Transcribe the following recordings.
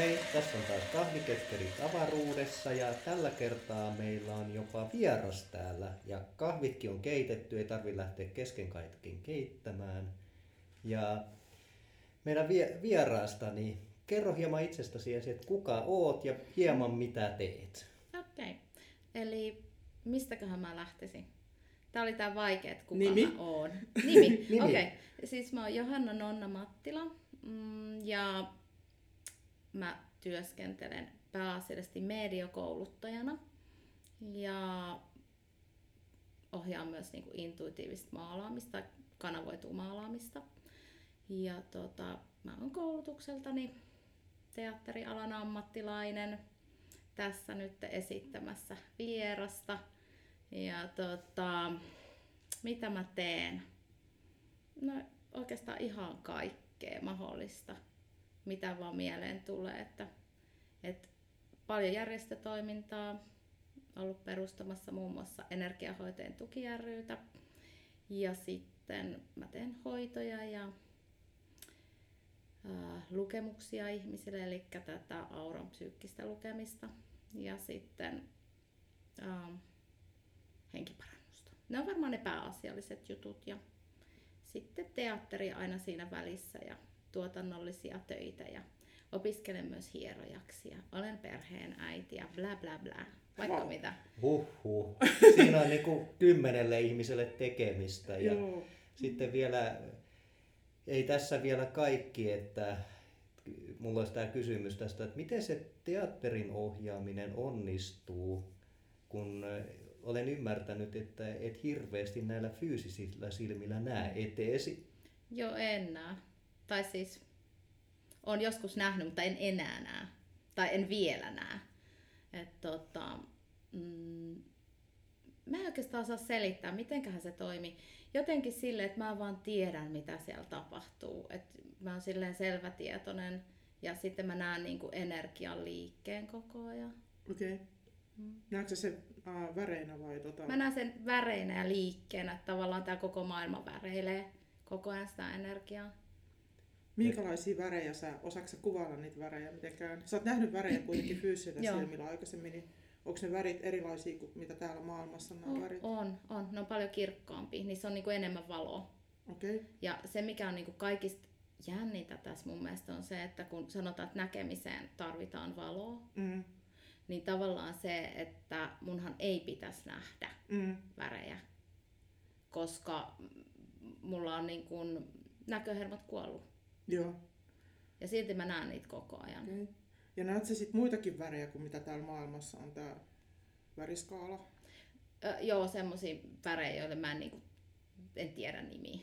Hei, tässä on taas kahviketterit avaruudessa ja tällä kertaa meillä on jopa vieras täällä. Ja kahvitkin on keitetty, ei tarvi lähteä kesken kaiken keittämään. Ja meidän vieraasta, niin kerro hieman itsestäsi että kuka oot ja hieman mitä teet. Okei, okay. eli mistäköhän mä lähtisin? Tämä oli tämä vaikea, että kuka Nimi? mä oon. Nimi, Nimi. okei. Okay. Siis mä oon Johanna Nonna Mattila mm, ja mä työskentelen pääasiallisesti mediokouluttajana ja ohjaan myös niin kuin intuitiivista maalaamista, kanavoituu maalaamista. Ja tota, mä oon koulutukseltani teatterialan ammattilainen, tässä nyt esittämässä vierasta. Ja tota, mitä mä teen? No oikeastaan ihan kaikkea mahdollista mitä vaan mieleen tulee. Että, että paljon järjestötoimintaa, ollut perustamassa muun muassa energiahoiteen tukijärryitä. Ja sitten mä teen hoitoja ja ää, lukemuksia ihmisille, eli tätä auran psyykkistä lukemista. Ja sitten ää, henkiparannusta. Ne on varmaan ne pääasialliset jutut. Ja sitten teatteri aina siinä välissä ja tuotannollisia töitä ja opiskelen myös hierojaksi ja olen perheen äiti ja bla bla bla. Vaikka wow. mitä. Huhhuh. Siinä on niinku kymmenelle ihmiselle tekemistä ja Joo. sitten vielä, ei tässä vielä kaikki, että mulla olisi tämä kysymys tästä, että miten se teatterin ohjaaminen onnistuu, kun olen ymmärtänyt, että et hirveästi näillä fyysisillä silmillä näe eteesi. Joo, en näe. Tai siis on joskus nähnyt, mutta en enää näe. Tai en vielä näe. Et tota, mm, mä en oikeastaan osaa selittää, mitenköhän se toimi. Jotenkin sille, että mä vaan tiedän, mitä siellä tapahtuu. Et mä oon silleen selvätietoinen ja sitten mä näen niinku energian liikkeen koko ajan. Okei. Okay. Mm. Näetkö se äh, väreinä vai tota? Mä näen sen väreinä ja liikkeenä, että tavallaan tämä koko maailma väreilee koko ajan sitä energiaa. Minkälaisia värejä sä, osaatko kuvailla niitä värejä mitenkään? Sä oot nähnyt värejä kuitenkin fyysisellä silmillä aikaisemmin, niin onko ne värit erilaisia kuin mitä täällä maailmassa on on, värit? On, on. Ne on paljon kirkkaampia. Niissä on niinku enemmän valoa. Okay. Ja se, mikä on niinku kaikista jännintä tässä mun mielestä on se, että kun sanotaan, että näkemiseen tarvitaan valoa, mm. niin tavallaan se, että munhan ei pitäisi nähdä mm. värejä, koska mulla on niin kuin näköhermot kuollut. Joo. Ja silti mä näen niitä koko ajan. Okay. Ja näet sä sitten muitakin värejä kuin mitä täällä maailmassa on tämä väriskaala? Ö, joo, semmoisia värejä, joille mä en, niinku, en tiedä nimiä.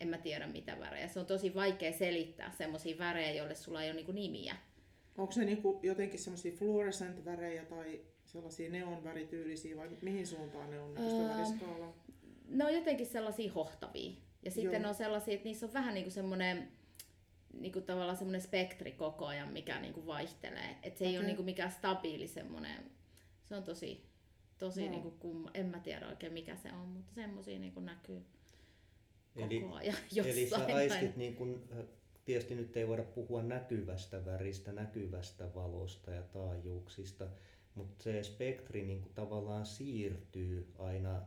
En mä tiedä mitä värejä. Se on tosi vaikea selittää semmoisia värejä, joille sulla ei ole niinku nimiä. Onko se niinku jotenkin semmoisia fluorescent-värejä tai sellaisia neonvärityylisiä vai mihin suuntaan ne on öö, väriskaalaa? Ne on jotenkin sellaisia hohtavia. Ja sitten Joo. ne on sellaisia, että niissä on vähän niin kuin niinku tavallaan semmoinen spektri koko ajan, mikä niinku vaihtelee. Et se okay. ei ole niinku mikään stabiili semmoinen, se on tosi, tosi no. niinku kumma. En mä tiedä oikein mikä se on, mutta semmoisia niinku näkyy eli, koko ajan jossain. Eli sä aistit niin kun, tietysti nyt ei voida puhua näkyvästä väristä, näkyvästä valosta ja taajuuksista, mutta se spektri niin kuin tavallaan siirtyy aina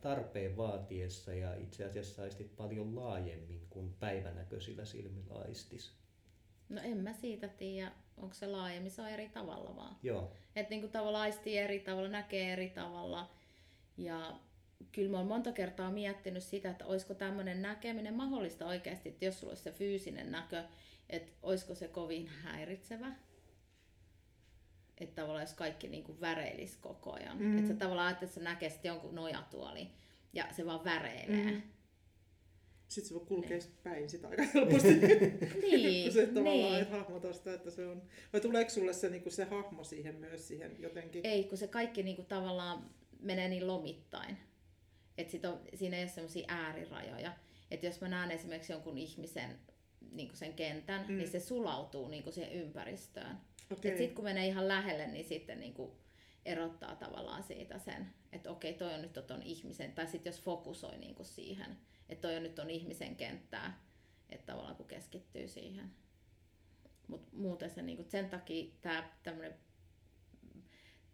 tarpeen vaatiessa ja itse asiassa aistit paljon laajemmin kuin päivänäköisillä silmillä aistis. No en mä siitä tiedä, onko se laajemmin, se on eri tavalla vaan. Joo. Että niin tavallaan aistii eri tavalla, näkee eri tavalla ja kyllä mä oon monta kertaa miettinyt sitä, että olisiko tämmöinen näkeminen mahdollista oikeasti, että jos sulla olisi se fyysinen näkö, että olisiko se kovin häiritsevä että tavallaan jos kaikki niin kuin väreilisi koko ajan. Mm. Että sä tavallaan ajattelet, että sä näkee sitten jonkun nojatuoli ja se vaan väreilee. Mm. Sitten se voi kulkea niin. päin sitä aika helposti. niin, kun se tavallaan niin. ei hahmota sitä, että se on... Vai tuleeko sulle se, niin kuin se hahmo siihen myös siihen jotenkin? Ei, kun se kaikki niin kuin tavallaan menee niin lomittain. Että siinä ei ole sellaisia äärirajoja. Että jos mä näen esimerkiksi jonkun ihmisen niin kuin sen kentän, mm. niin se sulautuu niin kuin siihen ympäristöön. Okay. Sitten kun menee ihan lähelle, niin sitten niin kuin erottaa tavallaan siitä sen, että okei, toi on nyt ton ihmisen, tai sitten jos fokusoi niin kuin siihen, että toi on nyt on ihmisen kenttää, että tavallaan kun keskittyy siihen. Mutta muuten se niinku, sen takia tämä tämmöinen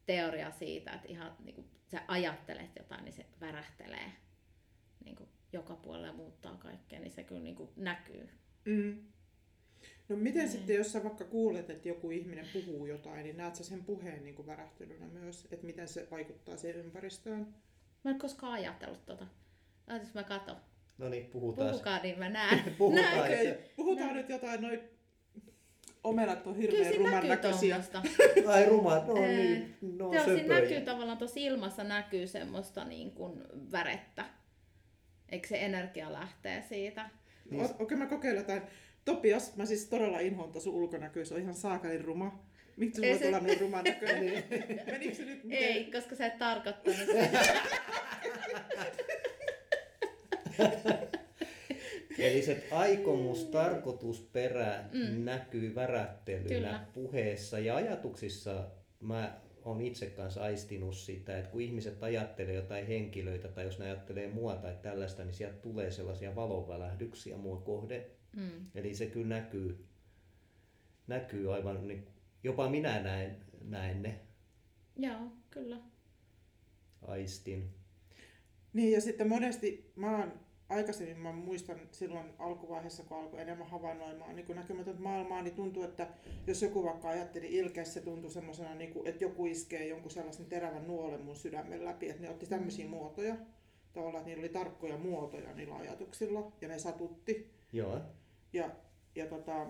teoria siitä, että ihan niinku, sä ajattelet jotain, niin se värähtelee niinku, joka puolella muuttaa kaikkea, niin se kyllä niinku, näkyy. Mm. No miten Niin. sitten, jos sä vaikka kuulet, että joku ihminen puhuu jotain, niin näet sä sen puheen niin kuin värähtelynä myös, että miten se vaikuttaa siihen ympäristöön? Mä en ole koskaan ajatellut tota. Ajattelin, mä katon. No niin, puhutaan. Puhukaa, niin mä näen. Puhutaan. Näin. Okei, että- puhutaan Näin. nyt jotain noin... Omenat on hirveän ruman näkyy näköisiä. tuommoista. Ai rumat, no niin, no Joo, siinä näkyy tavallaan tuossa ilmassa näkyy semmoista niin kuin värettä. Eikö se energia lähtee siitä? Niin. Okei, okay, mä kokeilen jotain. Topias, mä siis todella inhoan tuossa ulkonäköä, se on ihan saakelin ruma. Miksi sulla se- tulla noin ruman näköinen? Menikö se nyt? miten- Ei, koska sä et tarkoittanut sitä. Eli se aikomus, tarkoitusperä Mm. näkyy värättelynä Kyllä. puheessa ja ajatuksissa. Mä oon itse kanssa aistinut sitä, että kun ihmiset ajattelee jotain henkilöitä tai jos ne ajattelee mua tai tällaista, niin sieltä tulee sellaisia valonvälähdyksiä mua kohde. Mm. Eli se kyllä näkyy, näkyy aivan, niin, jopa minä näen, näen ne, Joo, kyllä. aistin. Niin ja sitten monesti mä oon aikaisemmin mä muistan silloin alkuvaiheessa, kun alkoi enemmän havainnoimaan niin näkymätöntä maailmaa, niin tuntuu, että jos joku vaikka ajatteli ilkeä, se tuntui semmoisena, niin kuin, että joku iskee jonkun sellaisen terävän nuolen mun sydämen läpi, että ne otti tämmöisiä muotoja. Tavallaan, että niillä oli tarkkoja muotoja niillä ajatuksilla ja ne satutti. Joo, Ja, ja tota,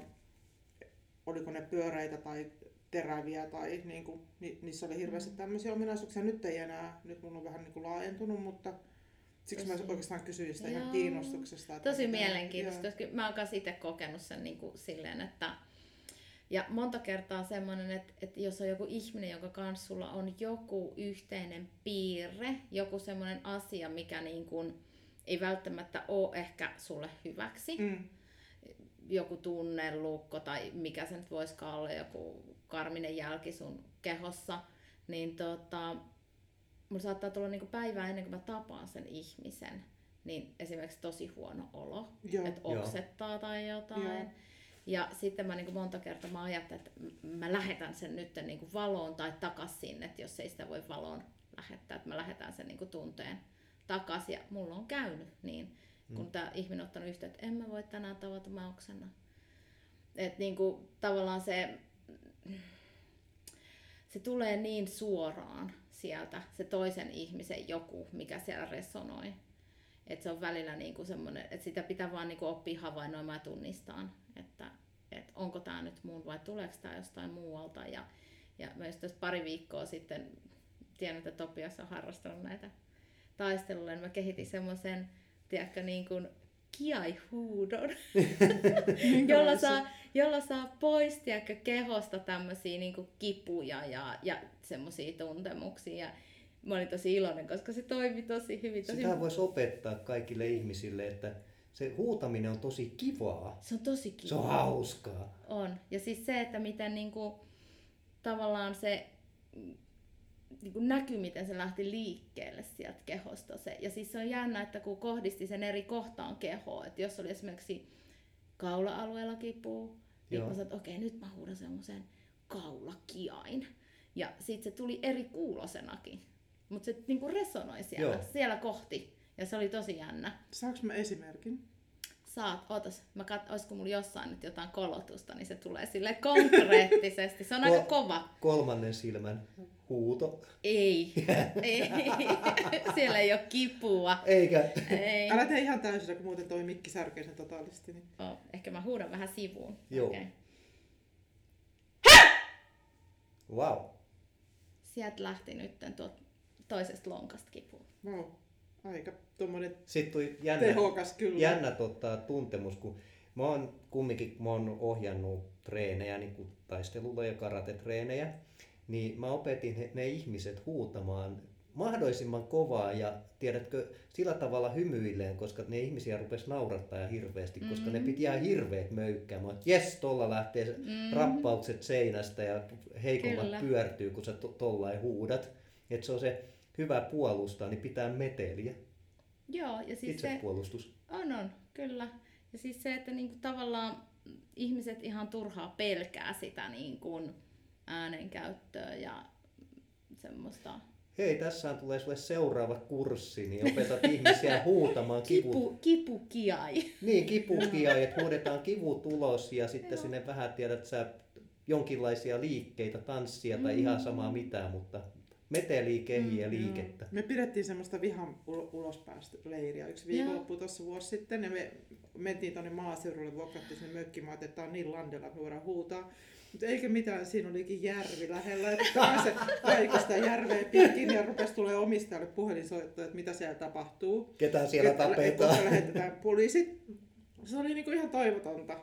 oliko ne pyöreitä tai teräviä tai niin kuin, ni, niissä oli hirveästi tämmöisiä ominaisuuksia. Nyt ei enää, nyt mulla on vähän niin kuin laajentunut, mutta siksi mä Tosi- oikeastaan kysyin sitä Joo. ihan kiinnostuksesta. että Tosi mitä- mielenkiintoista, joo. koska mä oon itse kokenut sen niin kuin silleen, että ja monta kertaa semmoinen, että, että jos on joku ihminen, jonka kanssa sulla on joku yhteinen piirre, joku semmoinen asia, mikä niin kuin ei välttämättä ole ehkä sulle hyväksi, Mm, joku tunnelukko tai mikä se nyt voisikaan olla, joku karminen jälki sun kehossa, niin tota, mulla saattaa tulla niinku päivää ennen kuin mä tapaan sen ihmisen, niin esimerkiksi tosi huono olo, joo. että Joo. oksettaa tai jotain. Joo. Ja sitten mä niin monta kertaa mä ajattelen, että mä lähetän sen nyt niin valoon tai takas sinne, että jos ei sitä voi valoon lähettää, että mä lähetän sen niin tunteen takaisin. Ja mulla on käynyt niin, kun Mm. tämä ihminen on ottanut yhteyttä, että en mä voi tänään tavata, mä oksennan. Että niin kuin, tavallaan se, se tulee niin suoraan sieltä, se toisen ihmisen joku, mikä siellä resonoi. Että se on välillä niinku semmoinen, että sitä pitää vaan niinku oppia havainnoimaan ja tunnistaan, että, että onko tämä nyt mun vai tuleeko tämä jostain muualta. Ja, ja myös tuossa pari viikkoa sitten, tiedän, että Topias on harrastanut näitä taisteluja, niin mä kehitin semmoisen, tiedätkö, niin kuin kiaihuudon, jolla saa, jolla saa pois tiedätkö, kehosta tämmöisiä niin kipuja ja, ja semmoisia tuntemuksia. Ja mä olin tosi iloinen, koska se toimi tosi hyvin. Tosi... Sitä voisi opettaa kaikille ihmisille, että se huutaminen on tosi kivaa. Se on tosi kiva. Se on hauskaa. On. Ja siis se, että miten niinku, tavallaan se mm, niinku näkyy, miten se lähti liikkeelle sieltä kehosta. Se. Ja siis se on jännä, että kun kohdisti sen eri kohtaan kehoa, että jos oli esimerkiksi kaula-alueella kipuu, niin Joo. mä sanoin, että okei, nyt mä huudan semmoisen kaulakiain. Ja sitten se tuli eri kuulosenakin. Mutta se niinku resonoi siellä, Joo. siellä kohti. Ja se oli tosi jännä. Saanko mä esimerkin? Saat, ootas, mä kat, olisiko mulla jossain nyt jotain kolotusta, niin se tulee sille konkreettisesti. Se on aika Ko- kova. Kolmannen silmän huuto. Ei, ei, siellä ei ole kipua. Eikä. Ei. Älä tee ihan täysin, kun muuten toi mikki särkee sen totaalisesti. Niin. Oh, ehkä mä huudan vähän sivuun. Joo. Okei. Wow. Sieltä lähti nyt tuot toisesta lonkasta kipu. Wow. Aika tommonen Sitten tuli jännä, tehokas kyllä. jännä tota, tuntemus, kun mä oon kumminkin, kun mä oon ohjannut treenejä, niin kuin taistelulla ja karatetreenejä, niin mä opetin he- ne ihmiset huutamaan mahdollisimman kovaa ja tiedätkö, sillä tavalla hymyilleen, koska ne ihmisiä rupes naurattaa ja hirveästi, koska ne Mhm. piti ihan hirveet möykkäämään. Jes, tolla lähtee se Mm. rappaukset seinästä ja heikommat Kyllä. pyörtyy, kun sä to- tollain huudat. Että se on se hyvä puolustaa, niin pitää meteliä. Joo, ja siis se, Itsepuolustus. on on, kyllä. Ja siis se, että niinku tavallaan ihmiset ihan turhaa pelkää sitä niin kuin äänenkäyttöä ja semmoista Hei, tässä tulee sulle seuraava kurssi, niin opetat ihmisiä huutamaan kipu... kipu, kipukiai. Niin, kipukia, että huudetaan kivutulos ja sitten Joo. sinne vähän tiedät sä jonkinlaisia liikkeitä, tanssia tai Mm. ihan samaa mitään, mutta metelii, kehiä, Mm, liikettä. Me pidettiin semmoista vihan ulo- ulospäästä leiriä yksi viikonloppu tuossa vuosi sitten ja me mentiin tuonne maaseudulle, vuokrattiin sinne mökkimaan, että tää on niin landella, että me voidaan huutaa. Mutta eikä mitään, siinä olikin järvi lähellä, että pääse kaikista järveä pitkin ja rupesi tulee omistajalle puhelinsoitto, että mitä siellä tapahtuu. Ketä siellä Että- että tapetaan? kohta lähetetään poliisit. Se oli niinku ihan toivotonta.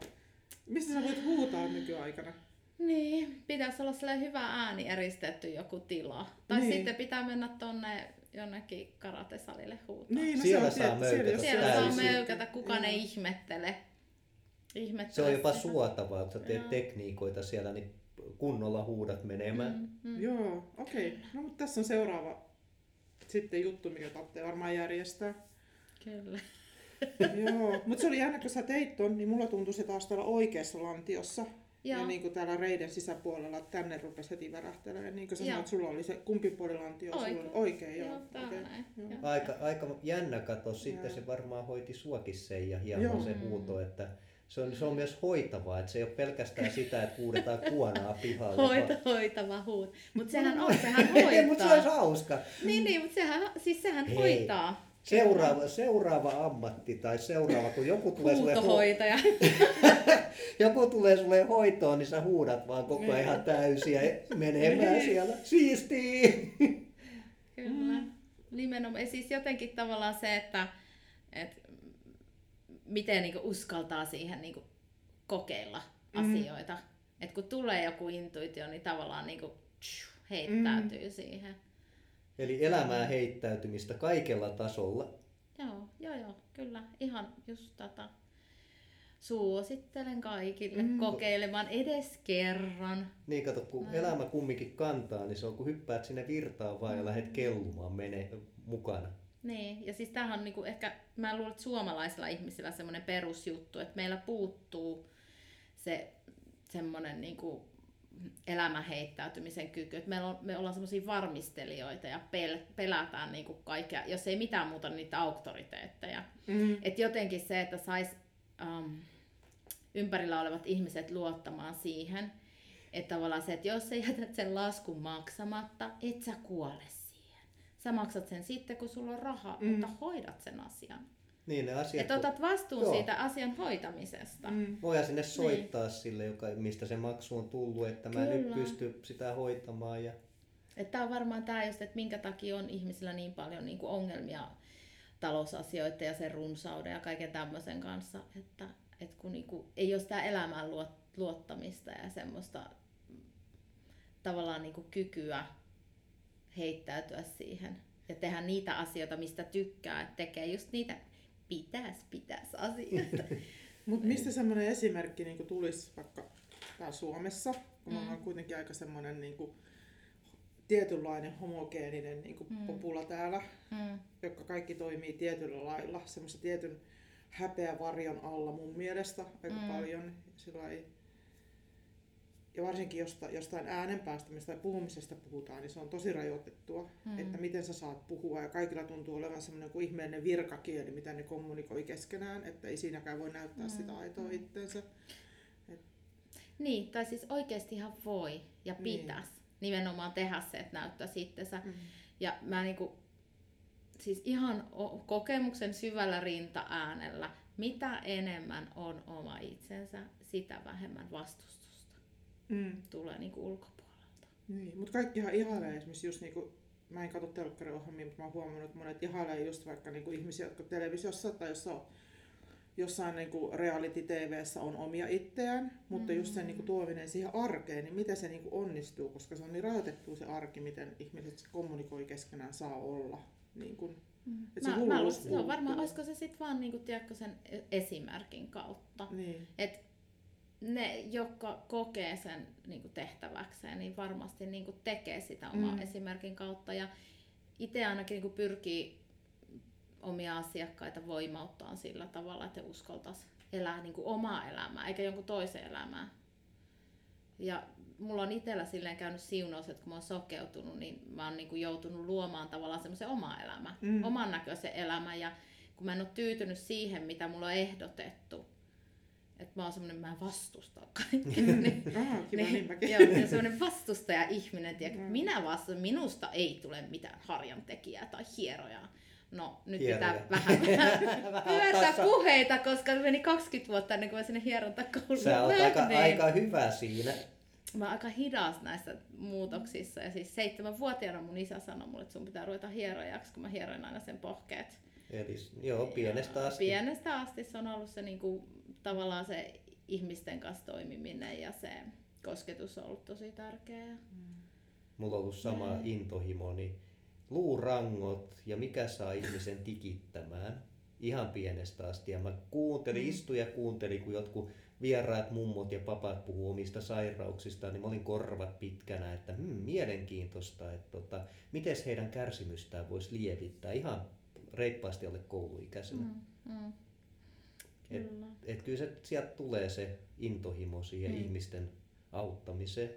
Mistä sä voit huutaa nykyaikana? Niin, pitäisi olla sellainen hyvä ääni eristetty joku tila. Tai Niin. sitten pitää mennä tonne jonnekin karatesalille huutaa. Niin, no Siellä se saa on, möykätä jos Siellä saa möykätä, kukaan ei ihmettele. ihmettele Se on jopa suotavaa, kun sä teet Joo. tekniikoita siellä, niin kunnolla huudat menemään. Mm, mm. Joo, okei. Okay. No mutta tässä on seuraava sitten juttu, mikä tarvitsee varmaan järjestää. Kyllä. Joo, mutta se oli jännä, kun sä teit ton, niin mulla tuntui se taas tuolla oikeassa lantiossa. Joo. Ja niin kuin täällä reiden sisäpuolella, tänne rupesi heti värähtelemään. Niin kuin sä sanoit, sulla oli se, kumpi puoli lantio Oikein. sulla? Oikein, joo. Joo, näin. Joo. Aika, aika jännä kato, sitten Joo. se varmaan hoiti suokin sen ja hieman Joo. se huuto, että se on, se on myös hoitavaa, että se ei ole pelkästään sitä, että huudetaan kuonaa pihalle. Hoita, hoitava huut. Mutta sehän on, sehän Ei, mutta se olisi hoitaa. hauska. niin, niin, mutta sehän, siis sehän Hei. hoitaa. Seuraava, seuraava ammatti tai seuraava, kun joku tulee, sulle, joku tulee sulle hoitoon, niin sä huudat vaan koko ajan ihan täysiä menemään siellä. Siistii! Kyllä. Nimenomaan. Ja siis jotenkin tavallaan se, että, että miten niinku uskaltaa siihen niinku kokeilla Mm. asioita. Et kun tulee joku intuitio, niin tavallaan niinku heittäytyy siihen. Eli elämään heittäytymistä kaikella tasolla. Joo, joo, joo, kyllä. Ihan just tätä. Suosittelen kaikille Mm. kokeilemaan edes kerran. Niin kato, kun Näin. elämä kumminkin kantaa, niin se on kun hyppäät sinne virtaan vaan ja Mm. lähdet kellumaan mene mukana. Niin, ja siis tämähän on niinku ehkä, mä luulen, että suomalaisilla ihmisillä semmoinen perusjuttu, että meillä puuttuu se semmoinen niinku elämäheittäytymisen kyky. Että meillä on, me ollaan semmoisia varmistelijoita ja pel, pelätään niinku kaikkea, jos ei mitään muuta niin niitä auktoriteetteja. Mm. Et jotenkin se, että sais um, ympärillä olevat ihmiset luottamaan siihen, että tavallaan se, että jos sä jätät sen laskun maksamatta, et sä kuole siihen. Sä maksat sen sitten, kun sulla on rahaa, mm. mutta hoidat sen asian. Niin ne asiat, Että otat vastuun Joo. siitä asian hoitamisesta. Mm. Voidaan sinne soittaa sille, joka, mistä se maksu on tullut, että mä nyt Kyllä. pysty sitä hoitamaan. Ja... Että on varmaan tämä just, että minkä takia on ihmisillä niin paljon niin kuin ongelmia talousasioiden ja sen runsauden ja kaiken tämmöisen kanssa, että, että kun niin kuin, ei ole sitä elämään luot- luottamista ja semmoista mm, tavallaan niin kuin kykyä heittäytyä siihen ja tehdä niitä asioita, mistä tykkää, että tekee just niitä pitäis, pitäis asioita. Mutta mistä semmoinen esimerkki niin tulisi vaikka täällä Suomessa, kun Mm. ollaan kuitenkin aika semmoinen niin tietynlainen homogeeninen niin kuin Mm. popula täällä, mm. jotka kaikki toimii tietyllä lailla, semmoisen tietyn häpeä varjon alla mun mielestä aika Mm. paljon. Sillä ei... Ja varsinkin josta, jostain äänen päästämistä tai puhumisesta puhutaan, niin se on tosi rajoitettua, Mm. että miten sä saat puhua. Ja kaikilla tuntuu olevan semmoinen kuin ihmeellinen virkakieli, mitä ne kommunikoi keskenään, että ei siinäkään voi näyttää Mm. sitä aitoa itteensä. Niin, tai siis oikeasti ihan voi ja Niin. pitäisi nimenomaan tehdä se, että näyttää itsensä. Mm. Ja mä niinku, siis ihan kokemuksen syvällä rintaäänellä, mitä enemmän on oma itsensä, sitä vähemmän vastustusta Mm. tulee niinku ulkopuolelta. Niin, mutta kaikkihan ihailee esimerkiksi just niinku, mä en katso telkkariohjelmia, mutta mä oon huomannut, että monet ihailee just vaikka niinku ihmisiä, jotka televisiossa tai jossain, jossain niinku reality-tvssä on omia itseään, mutta just sen niinku tuominen siihen arkeen, niin miten se niinku onnistuu, koska se on niin rajoitettu se arki, miten ihmiset kommunikoi keskenään saa olla. Niin kun, et se Mä, mä luulen, se on varmaan, olisiko se sitten vaan niinku, tiedätkö, sen esimerkin kautta. Niin. Et ne, jotka kokee sen niinku tehtäväkseen, niin varmasti niinku tekee sitä oman Mm. esimerkin kautta. Ja itse ainakin niinku pyrkii omia asiakkaita voimauttaa sillä tavalla, että uskaltaisi elää niin kuin omaa elämää, eikä jonkun toisen elämää. Ja mulla on itsellä silleen käynyt siunaus, että kun mä oon sokeutunut, niin mä oon niin kuin joutunut luomaan tavallaan semmoisen oma elämä, mm. oman näköisen elämän. Ja kun mä en ole tyytynyt siihen, mitä mulla on ehdotettu, että mä oon semmoinen, mä vastustan kaikkea. niin, Aha, kiva, niin, joo, semmoinen vastustaja-ihminen, tiedä, Mm. minä vastaan, minusta ei tule mitään harjantekijää tai hierojaa. No, nyt Hieroja. pitää vähän, vähän pyörtää puheita, koska meni 20 vuotta ennen kuin mä sinne hierontakouluun Sä oot aika, aika hyvä siinä. Mä oon aika hidas näissä muutoksissa. Ja siis seitsemänvuotiaana mun isä sanoi mulle, että sun pitää ruveta hierojaksi, kun mä hieroin aina sen pohkeet. Eli joo, pienestä Ja asti. Pienestä asti se on ollut se niinku, tavallaan se ihmisten kanssa toimiminen ja se kosketus on ollut tosi tärkeä. Mulla on ollut sama Mm. intohimo, niin luurangot ja mikä saa ihmisen tikittämään ihan pienestä asti. Ja mä kuuntelin, Mm. istuin ja kuuntelin, kun jotkut vieraat mummot ja papat puhuu omista sairauksistaan, niin mä olin korvat pitkänä, että hmm, mielenkiintoista, että tota, miten heidän kärsimystään voisi lievittää ihan reippaasti alle kouluikäisenä. Mm. Mm, mm. Et- Kyllä. Et kyllä se, sieltä tulee se intohimo siihen Mm. ihmisten auttamiseen.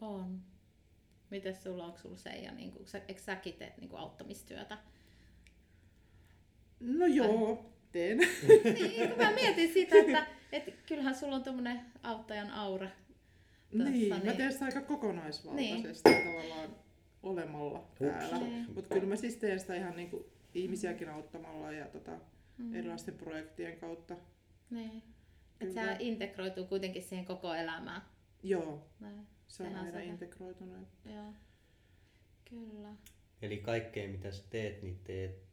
On. Mites sulla, onko sulla se ja niin kuin, eikö säkin tee niin auttamistyötä? No joo, teen. niin, kun mä mietin sitä, että, että kyllähän sulla on tuommoinen auttajan aura. Tossa, niin, mä niin. teen sitä aika kokonaisvaltaisesti tavallaan olemalla täällä. Niin. Mutta kyllä mä siis teen sitä ihan niinku ihmisiäkin auttamalla ja tota, Mm. erilaisten projektien kautta. Niin. Että sä integroituu kuitenkin siihen koko elämään. Joo, Näin. se on Sehän aina se integroitunut. Joo. Kyllä. Eli kaikkea mitä sä teet, niin teet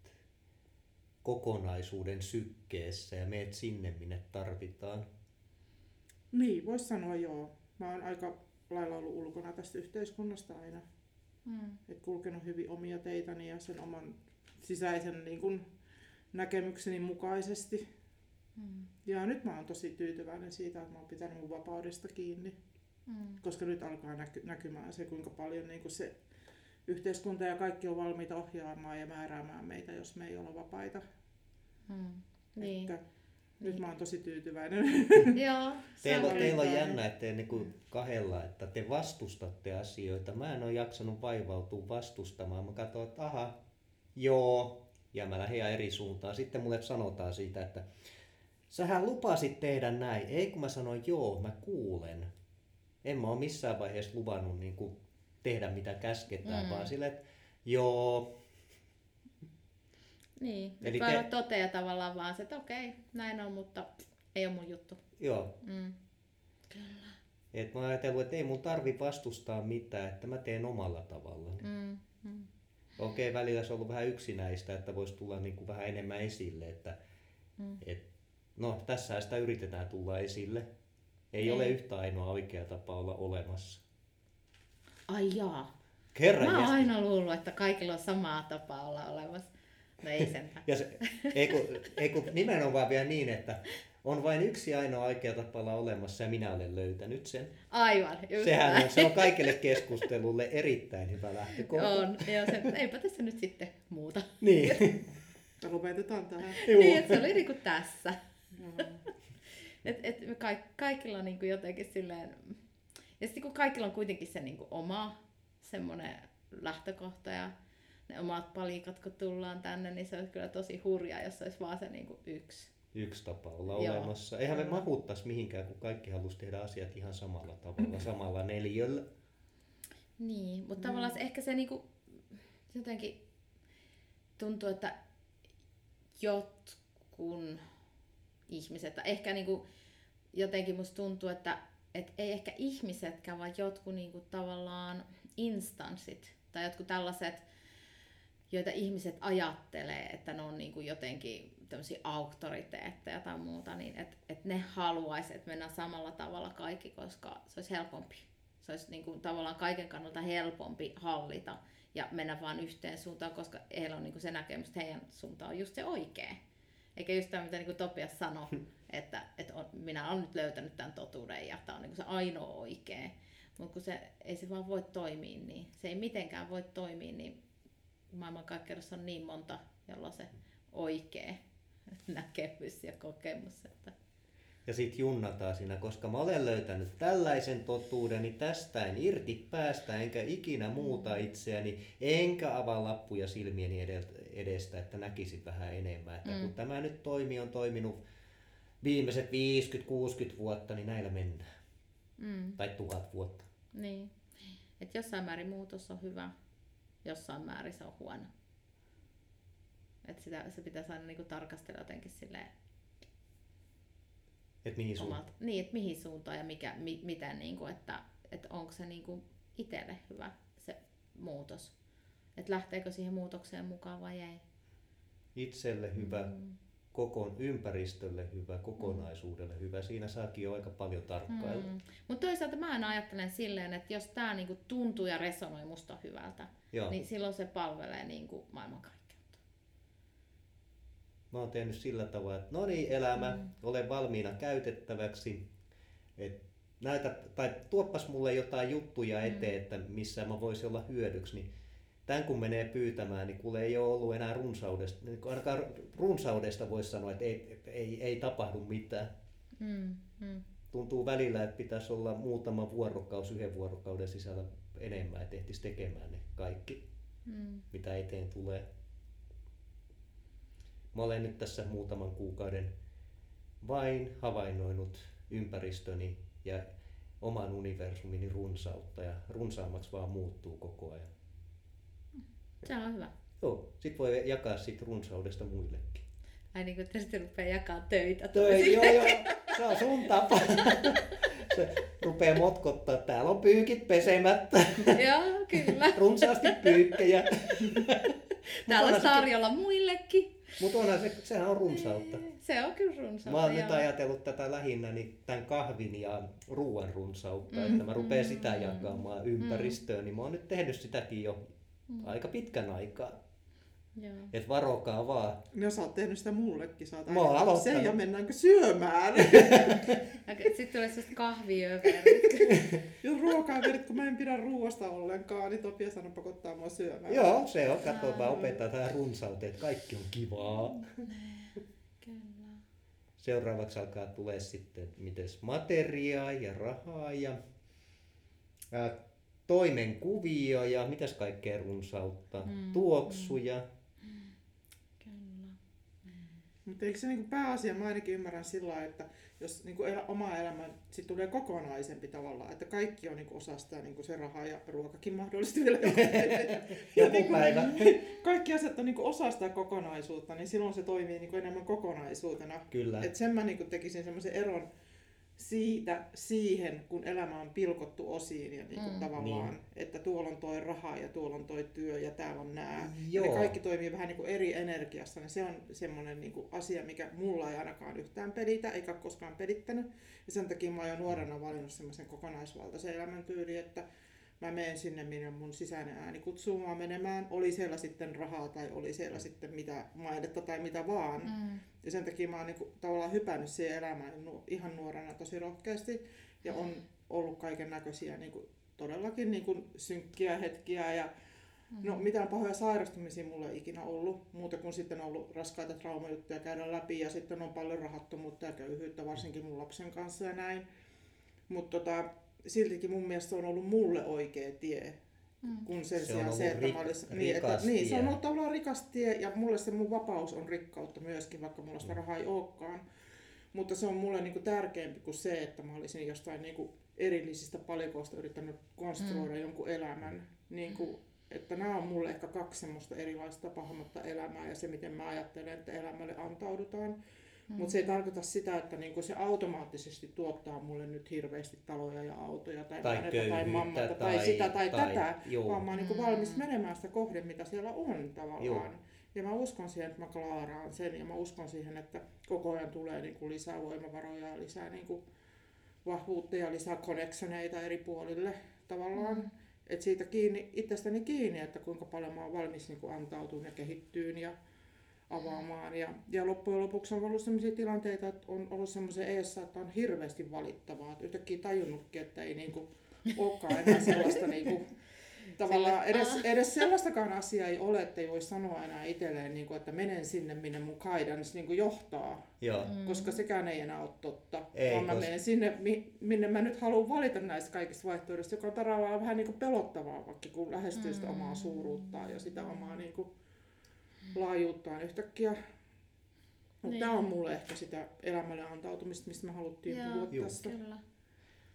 kokonaisuuden sykkeessä ja meet sinne, minne tarvitaan. Niin, vois sanoa joo. Mä oon aika lailla ollut ulkona tästä yhteiskunnasta aina. Mm. Et kulkenut hyvin omia teitäni ja sen oman sisäisen niin kun, näkemykseni mukaisesti. Mm. Ja nyt mä oon tosi tyytyväinen siitä, että mä oon pitänyt mun vapaudesta kiinni. Mm. Koska nyt alkaa näky- näkymään se, kuinka paljon niin kun se yhteiskunta ja kaikki on valmiita ohjaamaan ja määräämään meitä, jos me ei olla vapaita. Mm. Niin. Että nyt Niin. mä oon tosi tyytyväinen. Joo. Teillä on, teillä on jännä, että te niinku kahdella, että te vastustatte asioita. Mä en ole jaksanut vaivautua vastustamaan. Mä katsoin, että aha, joo, ja mä lähdin ihan eri suuntaan. Sitten mulle sanotaan siitä, että sähän lupasit tehdä näin. Ei kun mä sanoin joo, mä kuulen. En mä ole missään vaiheessa luvannut niin kuin tehdä mitä käsketään, Mm. vaan silleen, että joo, Niin. Eli te- te... toteaa tavallaan vaan se, että okei, näin on, mutta ei ole mun juttu. joo. Mm. Et mä oon ajatellut, että ei mun tarvi vastustaa mitään, että mä teen omalla tavalla. Mm. Mm. Okei, välillä se on ollut vähän yksinäistä, että voisi tulla niin kuin vähän enemmän esille, että Mm. et, no tässä sitä yritetään tulla esille. Ei Ei. ole yhtä ainoa oikea tapa olla olemassa. Ai jaa. Kerran Mä oon jäs- aina luullut, että kaikilla on samaa tapaa olla olemassa. No ei sentään. Ja se, ei, kun, ei kun nimenomaan vielä niin, että on vain yksi ainoa oikea tapa olla olemassa ja minä olen löytänyt sen. Aivan, just Sehän näin. on, se on kaikille keskustelulle erittäin hyvä lähtökohta. On, joo, se, eipä tässä nyt sitten muuta. Niin. Ja lopetetaan tähän. Juu. Niin, että se oli niinku tässä. Joo. Et, et me kaik, kaikilla on niinku jotenkin silleen... Ja sitten kun kaikilla on kuitenkin se niinku oma semmoinen lähtökohta ja ne omat palikat, kun tullaan tänne, niin se olisi kyllä tosi hurjaa, jos olisi vaan se niinku yksi. Yksi tapa olla Joo. olemassa. Eihän me mahuttaisi mihinkään, kun kaikki halusi tehdä asiat ihan samalla tavalla, samalla neljöllä. Niin, mutta Mm. tavallaan se, ehkä se niinku, jotenkin tuntuu, että jotkun ihmiset, ehkä niinku, jotenkin musta tuntuu, että et ei ehkä ihmisetkään, vaan jotkut niinku tavallaan instanssit tai jotkut tällaiset, joita ihmiset ajattelee, että ne on niinku jotenkin tämmöisiä auktoriteetteja tai muuta, niin että et ne haluaisi, että mennään samalla tavalla kaikki, koska se olisi helpompi. Se olisi niinku tavallaan kaiken kannalta helpompi hallita ja mennä vaan yhteen suuntaan, koska heillä on niinku se näkemys, että heidän suunta on just se oikea. Eikä just tämä, mitä niinku Topias sanoi, että, että on, minä olen nyt löytänyt tämän totuuden ja tämä on niinku se ainoa oikea. Mutta kun se, ei se vaan voi toimia niin, se ei mitenkään voi toimia, niin maailmankaikkeudessa on niin monta, jolla se oikea näkemys ja kokemus. Että... Ja sitten junnataan siinä, koska mä olen löytänyt tällaisen totuuden, niin tästä en irti päästä, enkä ikinä muuta itseäni, enkä avaa lappuja silmieni edestä, että näkisin vähän enemmän. Että mm. kun tämä nyt toimi on toiminut viimeiset 50-60 vuotta, niin näillä mennään. Mm. Tai tuhat vuotta. Niin. Että jossain määrin muutos on hyvä, jossain määrin se on huono. Että sitä, se pitäisi aina niinku tarkastella jotenkin silleen et mihin suuntaan? Omalta, niin, että mihin suuntaan ja mikä, mi, miten, niinku, että, että onko se niinku itselle hyvä se muutos. Että lähteekö siihen muutokseen mukaan vai ei. Itselle hyvä, mm. koko ympäristölle hyvä, kokonaisuudelle mm. hyvä. Siinä saakin jo aika paljon tarkkailla. Mm. Mutta toisaalta mä ajattelen silleen, että jos tämä niinku tuntuu ja resonoi musta hyvältä, Joo. niin silloin se palvelee niinku maailmankaikkeutta. Mä oon tehnyt sillä tavalla, että no niin elämä, mm. olen valmiina käytettäväksi. Et näytä, tai tuoppas mulle jotain juttuja mm. eteen, että missä mä voisin olla hyödyksi. Niin tämän kun menee pyytämään, niin kuule ei ole ollut enää runsaudesta. Niin ainakaan runsaudesta voisi sanoa, että ei, ei, ei tapahdu mitään. Mm. Mm. Tuntuu välillä, että pitäisi olla muutama vuorokaus, yhden vuorokauden sisällä enemmän, että ehtisi tekemään ne kaikki, mm. mitä eteen tulee. Mä olen nyt tässä muutaman kuukauden vain havainnoinut ympäristöni ja oman universumini runsautta ja runsaammaksi vaan muuttuu koko ajan. Se on hyvä. Joo, sit voi jakaa siitä runsaudesta muillekin. Ai niin kuin tästä rupeaa jakaa töitä. Töi, joo, joo, se on sun tapa. se rupeaa motkottaa, täällä on pyykit pesemättä. joo, kyllä. Runsaasti pyykkejä. Täällä on tarjolla muillekin. Mutta onhan se, sehän on runsautta. Se on kyllä runsautta. Mä oon nyt ajatellut tätä lähinnä niin tämän kahvin ja ruoan runsautta, mm, että mä rupean mm, sitä jakamaan ympäristöön, mm. niin mä oon nyt tehnyt sitäkin jo mm. aika pitkän aikaa. Että varokaa vaan. No sä oot tehnyt sitä mullekin, sä oot Mä oon aloittanut. Se ja mennäänkö syömään? Sitten tulee sellaiset kahviöverit. Jos ruokaa verit, kun mä en pidä ruoasta ollenkaan, niin Topia sanoo pakottaa mua syömään. Joo, se on. Katso, vaan opettaa tähän runsauteen, että kaikki on kivaa. Kyllä. Seuraavaksi alkaa tulee sitten mites materiaa ja rahaa ja ää, toimenkuvio ja mitäs kaikkea runsautta, mm, tuoksuja. Mm mutta eikö se niin pääasia, mä ainakin ymmärrän sillä että jos niin elä, oma elämä sit tulee kokonaisempi tavallaan, että kaikki on niin osa sitä niin se raha ja ruokakin mahdollisesti vielä joku niin päivä. Kaikki asiat on niin osa sitä kokonaisuutta, niin silloin se toimii niin enemmän kokonaisuutena. Kyllä. Et sen mä niin tekisin semmoisen eron siitä siihen, kun elämä on pilkottu osiin ja niin kuin mm. tavallaan, niin. että tuolla on toi raha ja tuolla on toi työ ja täällä on nämä. Joo. Ja ne kaikki toimii vähän niin kuin eri energiassa, niin se on semmoinen niin kuin asia, mikä mulla ei ainakaan yhtään pelitä, eikä koskaan pelittänyt. Ja sen takia mä oon jo nuorena valinnut semmoisen kokonaisvaltaisen elämäntyyli, että mä menen sinne, minne mun sisäinen ääni kutsuu mua menemään. Oli siellä sitten rahaa tai oli siellä sitten mitä mainetta tai mitä vaan. Mm. Ja sen takia mä oon niinku tavallaan hypännyt siihen elämään ihan nuorena tosi rohkeasti. Ja on ollut kaiken näköisiä niinku, todellakin niinku synkkiä hetkiä ja mm. No mitään pahoja sairastumisia mulla ei ikinä ollut, muuta kuin sitten on ollut raskaita traumajuttuja käydä läpi ja sitten on paljon rahattomuutta ja köyhyyttä varsinkin mun lapsen kanssa ja näin. Mutta tota, siltikin mun mielestä se on ollut mulle oikea tie. Mm. Kun sen se sijaan se, että rik- mä olisin, niin, että, niin, se on ollut tavallaan rikas tie ja mulle se mun vapaus on rikkautta myöskin, vaikka mulla sitä mm. rahaa ei olekaan. Mutta se on mulle niinku tärkeämpi kuin se, että mä olisin jostain niinku erillisistä palikoista yrittänyt konstruoida mm. jonkun elämän. Niinku, että nämä on mulle ehkä kaksi semmoista erilaista tapahtunutta elämää ja se, miten mä ajattelen, että elämälle antaudutaan. Mm. Mutta se ei tarkoita sitä, että niinku se automaattisesti tuottaa mulle nyt hirveästi taloja ja autoja tai, tai, tai mammata tai, tai sitä tai, tai tätä, joo. vaan mä oon niinku valmis mm. menemään sitä kohden, mitä siellä on tavallaan. Joo. Ja mä uskon siihen, että mä klaaraan sen ja mä uskon siihen, että koko ajan tulee niinku lisää voimavaroja ja lisää niinku vahvuutta ja lisää connectioneita eri puolille tavallaan. Mm. Et siitä kiinni, itsestäni kiinni, että kuinka paljon mä oon valmis niinku antautumaan ja kehittyyn ja avaamaan. Ja, ja loppujen lopuksi on ollut sellaisia tilanteita, että on ollut semmoisen eessä, että on hirveästi valittavaa. Että yhtäkkiä tajunnutkin, että ei niinku olekaan enää sellaista niinku tavallaan edes, ah. edes sellaistakaan asiaa ei ole, että ei voi sanoa enää itselleen, niin kuin, että menen sinne, minne mun guidance niin kuin johtaa. Joo. Mm. Koska sekään ei enää ole totta. Ei, vaan mä koska- menen sinne, mi- minne mä nyt haluan valita näistä kaikista vaihtoehdoista, joka on tavallaan vähän niin kuin pelottavaa, vaikka kun lähestyy sitä omaa suuruuttaan ja sitä omaa niin kuin laajuuttaan yhtäkkiä. Mutta Niin. tämä on mulle ehkä sitä elämälle antautumista, mistä me haluttiin Joo, puhua Juu. tässä. Kyllä.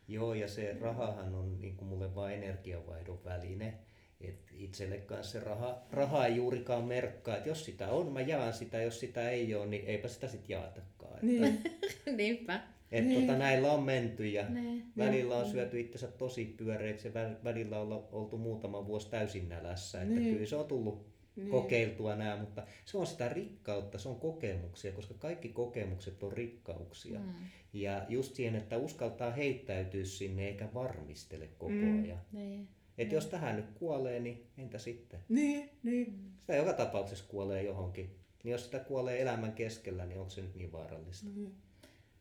Joo, ja se rahahan on niin kuin mulle vain energiavaihdon väline. Et itselle kanssa se raha, raha ei juurikaan merkkaa, että jos sitä on, mä jaan sitä, jos sitä ei ole, niin eipä sitä sitten jaatakaan. Että, Niin, Niinpä. et Niin. tota, näillä on menty ja Ne. välillä on syöty itsensä tosi pyöreäksi ja väl- välillä on oltu muutama vuosi täysin nälässä. Että Niin. kyllä se on tullut niin. kokeiltua nämä, mutta se on sitä rikkautta, se on kokemuksia, koska kaikki kokemukset on rikkauksia. Mm. Ja just siihen, että uskaltaa heittäytyä sinne eikä varmistele koko Mm. ajan. Niin. Että jos tähän nyt kuolee, niin entä sitten? Niin, niin. Sitä joka tapauksessa kuolee johonkin. Niin jos sitä kuolee elämän keskellä, niin onko se nyt niin vaarallista? Niin.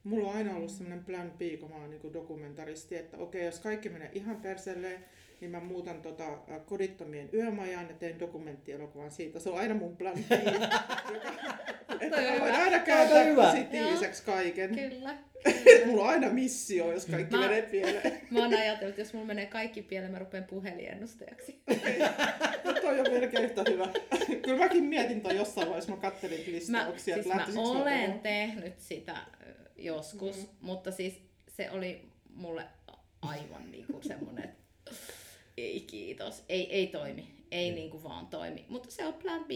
Mulla on aina ollut semmoinen plan B, kun mä oon niin dokumentaristi, että okei, jos kaikki menee ihan perselleen, niin mä muutan tota kodittomien yömajan ja teen dokumenttielokuvan siitä. Se on aina mun plan B, joka, että mä voin aina hyvä. positiiviseksi kaiken. Kyllä. Mulla on aina missio, jos kaikki Mä- menee pieleen. Mä oon ajatellut, että jos mulla menee kaikki pieleen, mä rupean puheliennustajaksi. toi on melkein yhtä hyvä. Kyllä mäkin mietin toi jossain vaiheessa, mä kattelin Mä, listauksia, siis että mä olen tuohon. tehnyt sitä joskus, Mm. mutta siis se oli mulle aivan niinku semmonen, että ei kiitos, ei, ei toimi, ei Mm. niinku vaan toimi. Mutta se on plan B.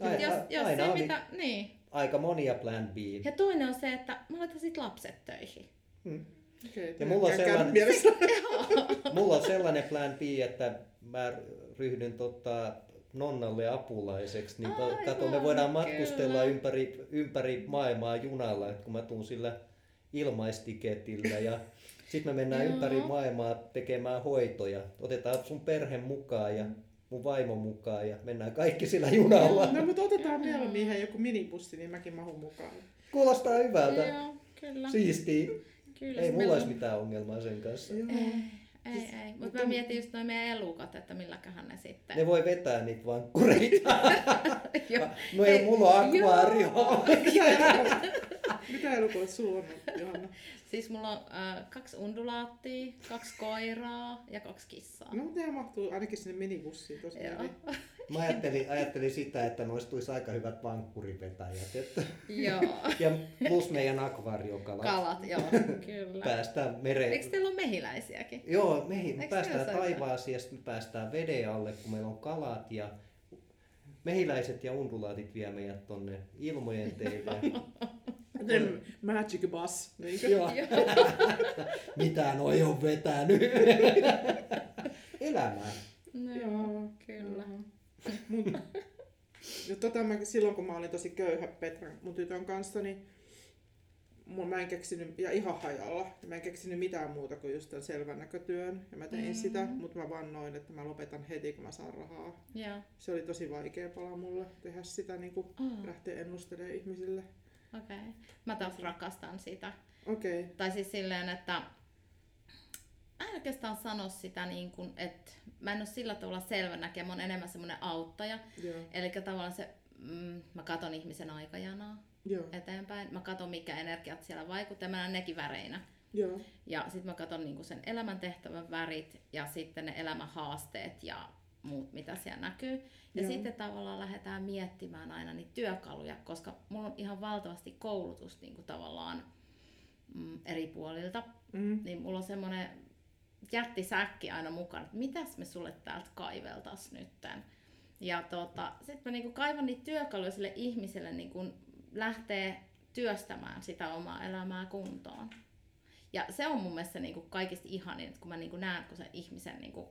Aina- jos, jos aina se oli. mitä, niin. Aika monia plan B. Ja toinen on se, että mä laitan sit lapset töihin. Hmm. Okei, Ja mulla on sellainen-. Mulla on sellainen plan B, että mä ryhdyn tota nonnalle apulaiseksi, niin Aivan, kato, me voidaan matkustella kyllä. ympäri, ympäri maailmaa junalla, että kun mä tuun sillä ilmaistiketillä ja sitten me mennään Joo. ympäri maailmaa tekemään hoitoja. Otetaan sun perhe mukaan ja mun vaimo mukaan ja mennään kaikki sillä junalla. No mutta otetaan mieluummin ihan joku minibussi, niin mäkin mahun mukaan. Kuulostaa hyvältä. Joo, kyllä. Siistiä. kyllä Ei mulla olisi on- mitään ongelmaa sen kanssa. Joo. Ei, ei, Siis- ei. mutta mä mietin just noin meidän elukat, että milläköhän ne sitten... Ne voi vetää niitä vankkureita. Joo. No ei, Ei, mulla on akvaario. Mitä elukoita, sulla on, Johanna? Siis mulla on äh, kaksi undulaattia, kaksi koiraa ja kaksi kissaa. No mutta nehän mahtuu ainakin sinne minibussiin tosi. Mä ajattelin, ajattelin sitä, että noista tulisi aika hyvät vankkurivetäjät. Että, Joo. ja plus meidän akvaariokalat. Kalat, joo, kyllä. Päästään mereen. Eikö teillä ole mehiläisiäkin? Joo, mehi, me Eikö päästään taivaaseen ja sitten me päästään veden alle, kun meillä on kalat ja mehiläiset ja undulaatit vie meidät tonne ilmojen teille. The magic bus. Niinkö? Joo. Mitä noi on vetänyt? Elämää. No, Joo. kyllä. Mun, ja tota mä, silloin kun mä olin tosi köyhä Petran, mun tytön kanssa, niin mun, mä en keksinyt, ja ihan hajalla, niin mä en keksinyt mitään muuta kuin just tämän selvän näkötyön. Ja mä tein Mm. sitä, mutta mä vannoin, että mä lopetan heti, kun mä saan rahaa. Joo. Se oli tosi vaikea pala mulle tehdä sitä, niin kuin Oh, lähteä ennustelemaan ihmisille. Okei. Okay. Mä taas rakastan sitä. Okei, okay. Tai siis silleen, että mä en oikeastaan sano sitä niin kuin, että mä en ole sillä tavalla selvänäkijä, mä oon enemmän semmoinen auttaja. joo, Eli tavallaan se, mm, mä katon ihmisen aikajanaa joo, eteenpäin, mä katon mikä energiat siellä vaikuttaa, mä näen nekin väreinä. joo, Ja sitten mä katson niinku sen elämäntehtävän värit ja sitten ne elämänhaasteet ja muut, mitä siellä näkyy. Ja Joo. sitten tavallaan lähdetään miettimään aina niitä työkaluja, koska mulla on ihan valtavasti koulutusta niinku tavallaan mm, eri puolilta. mm, Niin mulla on semmoinen jättisäkki aina mukana, että mitäs me sulle täältä kaiveltas nytten. Ja tota, sitten mä niinku kaivan niitä työkaluja sille ihmiselle niinku lähtee työstämään sitä omaa elämää kuntoon. Ja se on mun mielestä niinku kaikista ihanin, että kun mä niinku näen, kun se ihmisen niinku,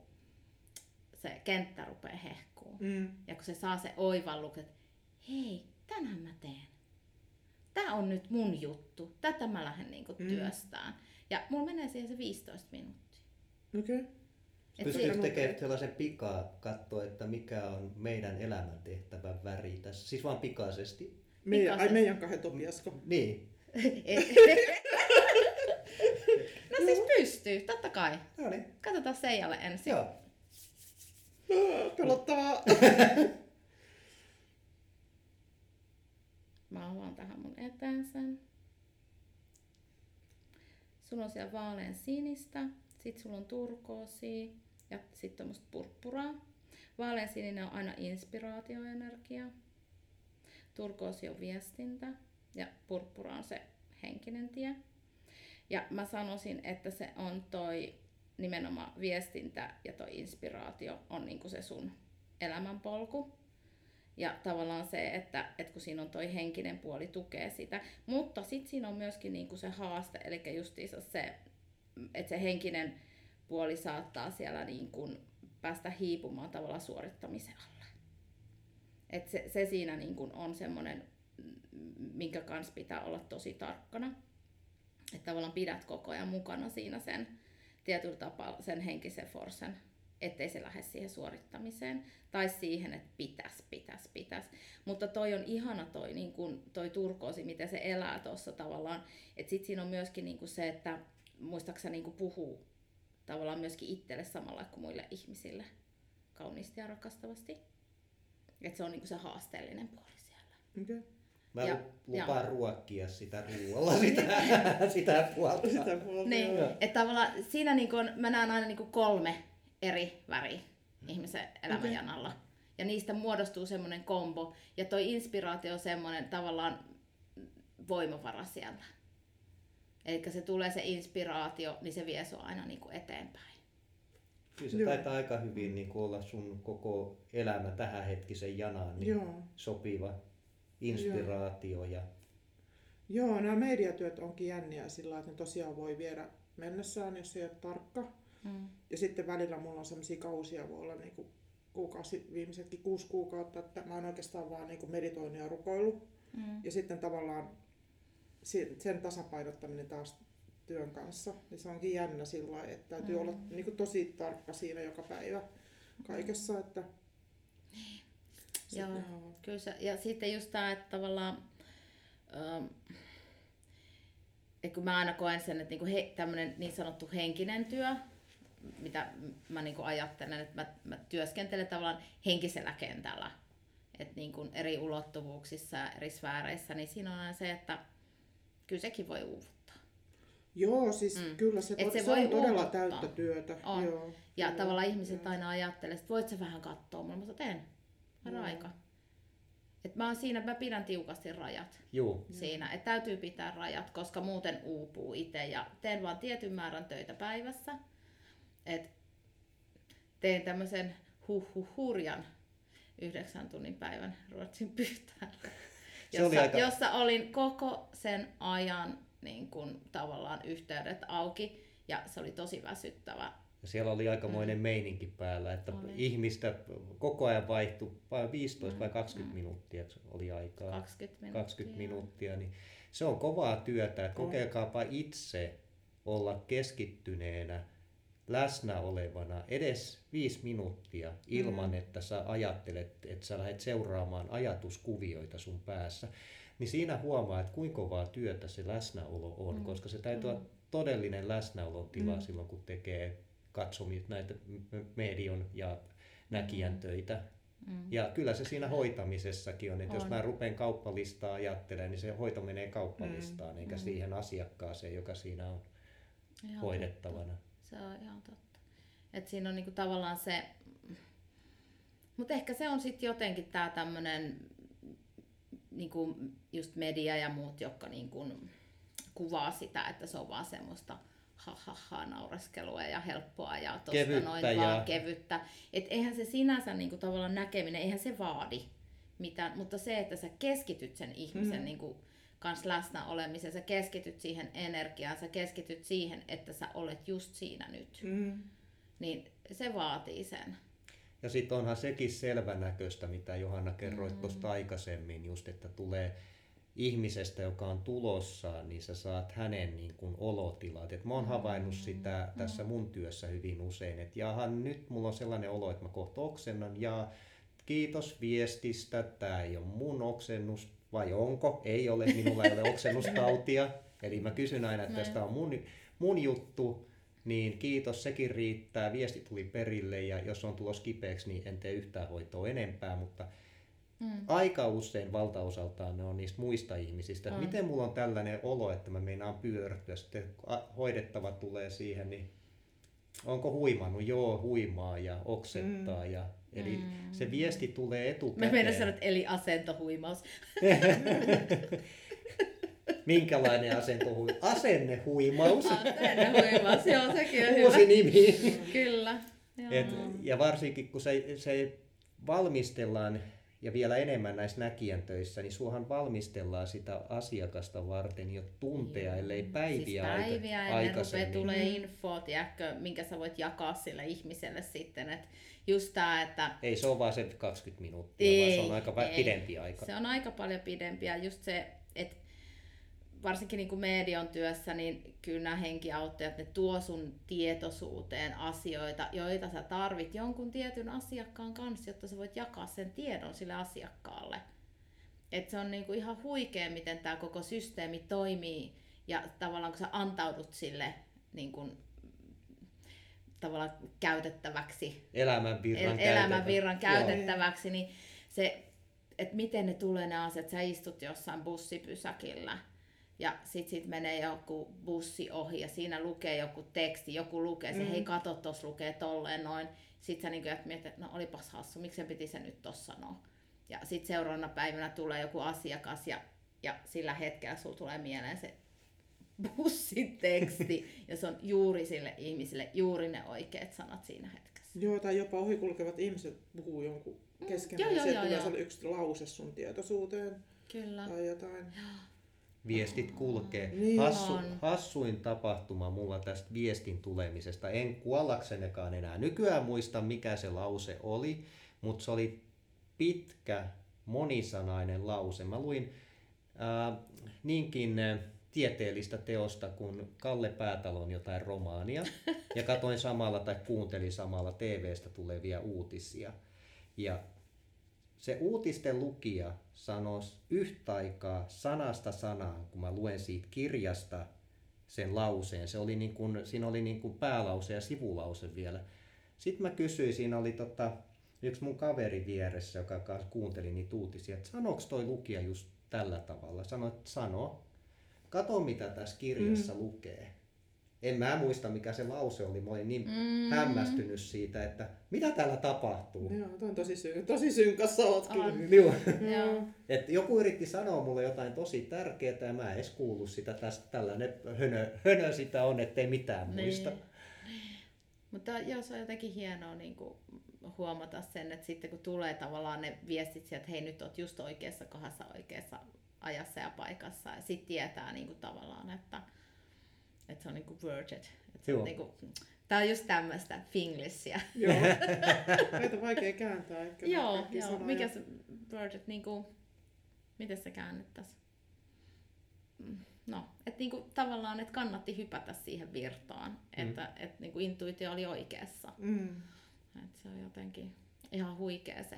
se kenttä rupeaa hehkuun. mm, Ja kun se saa se oivalluk, että hei, tänhän mä teen. Tää on nyt mun juttu. Tätä mä lähden niinku Mm. työstään. Ja mulla menee siihen se 15 minuuttia. okei. Okay. Pystyykö si- tekemään sellaisen pikaa, katsoa, että mikä on meidän elämäntehtävän väri tässä? Siis vaan pikaisesti. Meidän, ai meidän kahden Topiasko. Niin. no siis pystyy, totta kai. No niin. Katsotaan Seijalle ensin. Joo. Pelottavaa. Mä avaan tähän mun eteen sen. Sulla on siellä vaalean sinistä, sit sulla on turkoosia ja sitten tämmöistä purppuraa. Vaalean sininen on aina inspiraatioenergia. Turkoosi on viestintä ja purppura on se henkinen tie. Ja mä sanoisin, että se on toi nimenomaan viestintä ja toi inspiraatio on niinku se sun elämänpolku. Ja tavallaan se, että, että kun siinä on toi henkinen puoli tukee sitä. Mutta sitten siinä on myöskin niinku se haaste, eli justiinsa se, että se henkinen puoli saattaa siellä niinku päästä hiipumaan tavallaan suorittamisen alle. Et se, se siinä niinku on semmoinen, minkä kanssa pitää olla tosi tarkkana. Että tavallaan pidät koko ajan mukana siinä sen tietyllä tapaa sen henkisen forsen ettei se lähde siihen suorittamiseen tai siihen, että pitäisi, pitäisi, pitäisi. Mutta toi on ihana toi, niin kun, toi turkoosi, miten se elää tuossa tavallaan. Että sit siinä on myöskin niin se, että muistaakseni niin puhuu tavallaan myöskin itselle samalla kuin muille ihmisille kauniisti ja rakastavasti. Että se on niin se haasteellinen puoli siellä. Okay. Mä ja, lupaan ja. ruokkia sitä ruoalla, sitä, sitä puolta. Sitä puolta niin, että tavallaan siinä niin kun, mä näen aina niin kolme eri väri ihmisen elämänjanalla. Okay. Ja niistä muodostuu semmoinen kombo. Ja toi inspiraatio on semmoinen tavallaan voimavara sieltä. Eli se tulee se inspiraatio, niin se vie sua aina niin kuin eteenpäin. Kyllä se Joo. taitaa aika hyvin niin kuin olla sun koko elämä tähän hetkisen janaan niin Joo. sopiva inspiraatio. Ja... Joo, nämä mediatyöt onkin jänniä sillä että ne tosiaan voi viedä mennessään, jos ei ole tarkka. Mm. Ja sitten välillä mulla on sellaisia kausia, voi olla niin kuin kuukausi, viimeisetkin kuusi kuukautta, että mä oon oikeastaan vaan niin kuin meditoinut ja rukoillut. Mm. Ja sitten tavallaan sen tasapainottaminen taas työn kanssa, niin se onkin jännä sillä lailla, että täytyy mm. olla niin kuin tosi tarkka siinä joka päivä kaikessa. Että. Joo, kyllä se, ja sitten just tämä, että tavallaan, ähm, että kun mä aina koen sen, että niinku he, tämmöinen niin sanottu henkinen työ, mitä mä niin ajattelen, että mä, mä työskentelen tavallaan henkisellä kentällä. Että niin kuin eri ulottuvuuksissa ja eri sfääreissä, niin siinä on aina se, että kyllä sekin voi uuvuttaa. Joo, siis mm. kyllä se, Et se, se voi on todella uuvuttaa. täyttä työtä. On. Joo, ja joo, tavallaan ihmiset joo. aina ajattelee, että voit sä vähän katsoa, mutta mä teen. Mä aika. Et mä oon siinä, mä pidän tiukasti rajat Joo. siinä. Että täytyy pitää rajat, koska muuten uupuu itse. Ja teen vaan tietyn määrän töitä päivässä että tein tämmöisen huh, hurjan yhdeksän tunnin päivän Ruotsin pyhtäällä, jossa, aika... jossa olin koko sen ajan niin kun, tavallaan yhteydet auki ja se oli tosi väsyttävä. Ja siellä oli aikamoinen mm. meininki päällä, että oli. ihmistä koko ajan vaihtui vain 15 mm. vai 20 mm. minuuttia oli aikaa. 20 minuuttia. 20 minuuttia, niin se on kovaa työtä, että kokeilkaapa itse olla keskittyneenä läsnä olevana edes viisi minuuttia ilman, mm. että sä ajattelet, että sä lähdet seuraamaan ajatuskuvioita sun päässä, niin siinä huomaa, että kuinka kovaa työtä se läsnäolo on, mm. koska se täytyy mm. olla todellinen läsnäolon tila mm. silloin, kun tekee katsomit näitä medion ja näkijän mm. töitä. Mm. Ja kyllä se siinä hoitamisessakin on, että on. jos mä rupean kauppalistaa ajattelemaan, niin se hoito menee kauppalistaan, mm. eikä mm. siihen asiakkaaseen, joka siinä on Ihan hoidettavana. Totta. Se on ihan totta. Et siinä on niinku tavallaan se, mutta ehkä se on sitten jotenkin tämä tämmöinen niinku just media ja muut, jotka niinku kuvaa sitä, että se on vaan semmoista ha, ha, ha naureskelua ja helppoa ja tosta kevyttä noin ja... vaan kevyttä. Et eihän se sinänsä niinku tavallaan näkeminen, eihän se vaadi mitään, mutta se, että sä keskityt sen ihmisen mm. niinku, kanssa läsnä olemiseen, sä keskityt siihen energiaan, sä keskityt siihen, että sä olet just siinä nyt. Mm. Niin se vaatii sen. Ja sitten onhan sekin selvänäköistä, mitä Johanna kerroit mm. tuosta aikaisemmin, just että tulee ihmisestä, joka on tulossa, niin sä saat hänen niin kuin olotilat. Et mä oon havainnut mm. sitä tässä mun työssä hyvin usein, että jahan nyt mulla on sellainen olo, että mä kohta oksennan ja kiitos viestistä, tämä ei ole mun oksennus, vai onko? Ei ole, minulla ei ole oksennustautia. Eli mä kysyn aina, että tästä on mun, mun juttu niin kiitos, sekin riittää. Viesti tuli perille ja jos on tulos kipeäksi, niin en tee yhtään hoitoa enempää, mutta mm. aika usein valtaosaltaan ne on niistä muista ihmisistä. Mm. Miten mulla on tällainen olo, että mä meinaan pyörtyä, sitten hoidettava tulee siihen, niin onko huimannut? Joo, huimaa ja oksettaa. Mm. Ja, eli mm. se viesti tulee etukäteen. Mä meidän sanoa, eli asentohuimaus. Minkälainen asentohuimaus? Asennehuimaus. Asennehuimaus, joo, sekin on Uusi hyvä. nimi. Kyllä. Et, ja varsinkin kun se, se valmistellaan ja vielä enemmän näissä näkijän töissä, niin suohan valmistellaan sitä asiakasta varten jo tunteja, ellei päiviä, siis päiviä aika, ennen rupeaa tulee info, tiedätkö, minkä sä voit jakaa sille ihmiselle sitten. Et just tää, että... Ei se ole vaan se 20 minuuttia, ei, vaan se on aika ei. pidempi aika. Se on aika paljon pidempi ja just se, että varsinkin niin kuin median työssä, niin kyllä nämä henkiauttajat, ne tuo sun tietoisuuteen asioita, joita sä tarvit jonkun tietyn asiakkaan kanssa, jotta sä voit jakaa sen tiedon sille asiakkaalle. Et se on niin kuin ihan huikea, miten tämä koko systeemi toimii ja tavallaan kun sä antaudut sille niin kuin, tavallaan käytettäväksi, elämänvirran, el- elämänvirran käytettäväksi, Joo. niin se, että miten ne tulee ne asiat, sä istut jossain bussipysäkillä, ja sitten sit menee joku bussi ohi ja siinä lukee joku teksti, joku lukee se, mm. hei kato, tuossa lukee tolleen noin. Sitten sä niin mietit, että no olipas hassu, miksi piti se nyt tossa sanoa. Ja sitten seuraavana päivänä tulee joku asiakas ja, ja sillä hetkellä sulla tulee mieleen se bussiteksti ja se on juuri sille ihmiselle juuri ne oikeat sanat siinä hetkessä. Joo, tai jopa ohikulkevat ihmiset puhuu jonkun keskenään. Mm, joo, joo, joo, joo. yksi lause sun tietoisuuteen. Kyllä. Tai jotain. Joo viestit kulkee. Niin Hassu, hassuin tapahtuma mulla tästä viestin tulemisesta. En kuollaksenekaan enää nykyään muista, mikä se lause oli, mutta se oli pitkä, monisanainen lause. Mä luin äh, niinkin äh, tieteellistä teosta kuin Kalle Päätalon jotain romaania ja katoin samalla tai kuuntelin samalla TVstä tulevia uutisia. Ja se uutisten lukija sanoi yhtä aikaa sanasta sanaan, kun mä luen siitä kirjasta sen lauseen. Se oli niin kuin, siinä oli niin kuin päälause ja sivulause vielä. Sitten mä kysyin, siinä oli tota, yksi mun kaveri vieressä, joka kuunteli niitä uutisia, että sanoiko toi lukija just tällä tavalla. Sanoin, että sano. Kato mitä tässä kirjassa mm. lukee en mä muista mikä se lause oli, mä olin niin mm. hämmästynyt siitä, että mitä täällä tapahtuu. Joo, on tosi, sy- tosi synkässä oot kyllä. Joo. Et joku yritti sanoa mulle jotain tosi tärkeää ja mä en edes kuullut sitä, tästä, tällainen hönö, hönö sitä on, ettei mitään niin. muista. Mutta joo, se on jotenkin hienoa niin kuin huomata sen, että sitten kun tulee tavallaan ne viestit sieltä, että hei nyt oot just oikeassa kohdassa oikeassa ajassa ja paikassa ja sitten tietää niin kuin tavallaan, että että se on niinku worded. Että se on niinku, tää on just tämmöistä finglishia. Joo. Näitä vaikea kääntää ehkä. joo, joo. Mikä se worded, niinku, miten se käännettäisiin? Mm, no, että niinku, tavallaan, että kannatti hypätä siihen virtaan, mm. että et, niinku, intuitio oli oikeassa. Mm. Et se on jotenkin ihan huikea se.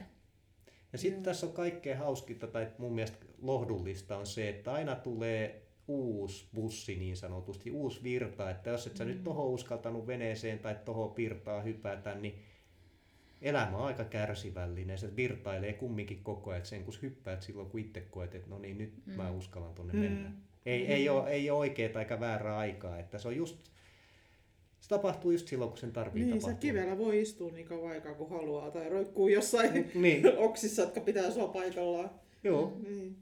Ja sitten tässä on kaikkein hauskinta tai mun mielestä lohdullista on se, että aina tulee uusi bussi niin sanotusti, uusi virta, että jos et sä mm. nyt tohon uskaltanut veneeseen tai tohon virtaan hypätä, niin elämä on aika kärsivällinen. Se virtailee kumminkin koko ajan, sen kun hyppäät silloin, kun itse koet, että no niin, nyt mm. mä uskallan tonne mm. mennä. Ei, mm. ei, ole, ei ole oikeaa eikä väärää aikaa, että se on just se tapahtuu just silloin, kun sen tarvii niin, tapahtua. Niin, kivellä voi istua niin kauan aikaa kuin haluaa tai roikkuu jossain niin. oksissa, jotka pitää sua paikallaan. Joo. Niin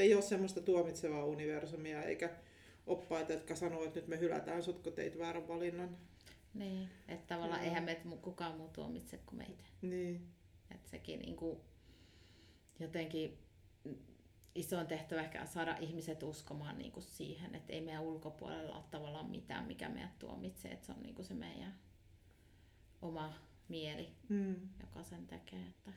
ei ole semmoista tuomitsevaa universumia eikä oppaita, jotka sanoo, että nyt me hylätään sut, kun teit väärän valinnan. Niin, että tavallaan no. eihän meitä kukaan muu tuomitse kuin meitä. Niin. Että sekin niin kuin jotenkin iso tehtävä ehkä saada ihmiset uskomaan niin kuin siihen, että ei meidän ulkopuolella ole tavallaan mitään, mikä meidät tuomitsee, että se on niin kuin se meidän oma mieli, mm. joka sen tekee. Että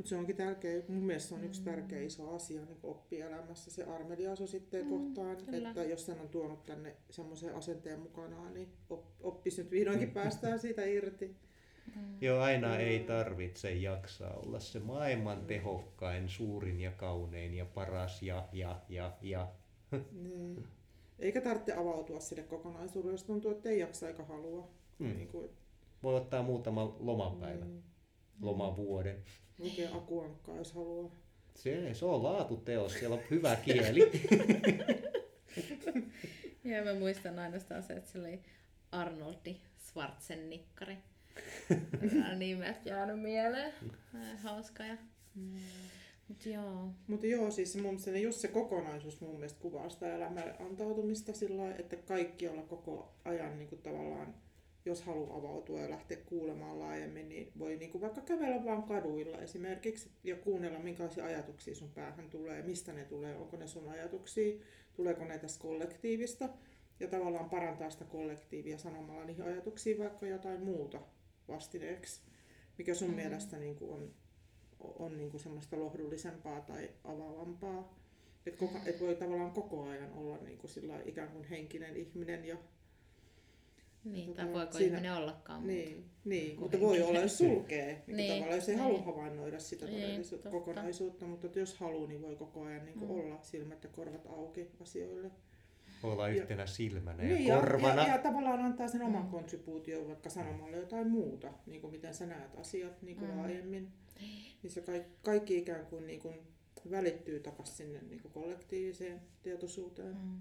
mutta se onkin tärkeä, mun mielestä se on yksi tärkeä iso asia niin oppielämässä, se armeliaisuusitteen mm, kohtaan, kyllä. että jos sen on tuonut tänne semmoisen asenteen mukanaan, niin oppis nyt vihdoinkin päästään siitä irti. Mm. Joo, aina mm. ei tarvitse jaksaa olla se maailman tehokkain, suurin ja kaunein ja paras ja, ja, ja, ja. Niin. Eikä tarvitse avautua sille kokonaisuudelle, jos tuntuu, että ei jaksa eikä halua. Mm. Niin kuin, Voi ottaa muutaman lomapäivän, mm, lomavuoden. Lukea akuankkaa, jos haluaa. Se, se on laatuteos, siellä on hyvä kieli. Ja mä muistan ainoastaan se, että se oli Arnoldi Schwarzennikkari. Nimet jäänyt mieleen. Hauska ja... Mut joo. Mutta joo, siis mun mielestä just se kokonaisuus mun mielestä kuvaa sitä elämän antautumista sillä lailla, että kaikki olla koko ajan niin kuin tavallaan, jos haluaa avautua ja lähteä kuulemaan laajemmin, niin voi niin kuin vaikka kävellä vaan kaduilla esimerkiksi ja kuunnella, minkälaisia ajatuksia sun päähän tulee, mistä ne tulee, onko ne sun ajatuksia, tuleeko ne tästä kollektiivista ja tavallaan parantaa sitä kollektiivia sanomalla niihin ajatuksiin vaikka jotain muuta vastineeksi, mikä sun Mm. mielestä niin kuin on on niin kuin semmoista lohdullisempaa tai avaavampaa. Että et voi tavallaan koko ajan olla niin kuin sillä ikään kuin henkinen ihminen. Ja, Niin, tai voiko siinä- ihminen ollakaan muuta. niin, niin mutta voi olla, jos sulkee. Niin Niin, tavallaan, jos ei niin. halua havainnoida sitä Niin, totta. kokonaisuutta, mutta että jos haluaa, niin voi koko ajan niin kuin Mm. olla silmät ja korvat auki asioille. Olla Ja- yhtenä silmänä ja Niin, ja, korvana. ja, ja, tavallaan antaa sen oman Mm. kontribuution vaikka sanomalla jotain muuta, niin kuin miten sä näet asiat niin kuin Mm. laajemmin. Niin se kaikki, kaikki ikään kuin, niin kuin välittyy takaisin sinne niin kuin kollektiiviseen tietoisuuteen. Mm.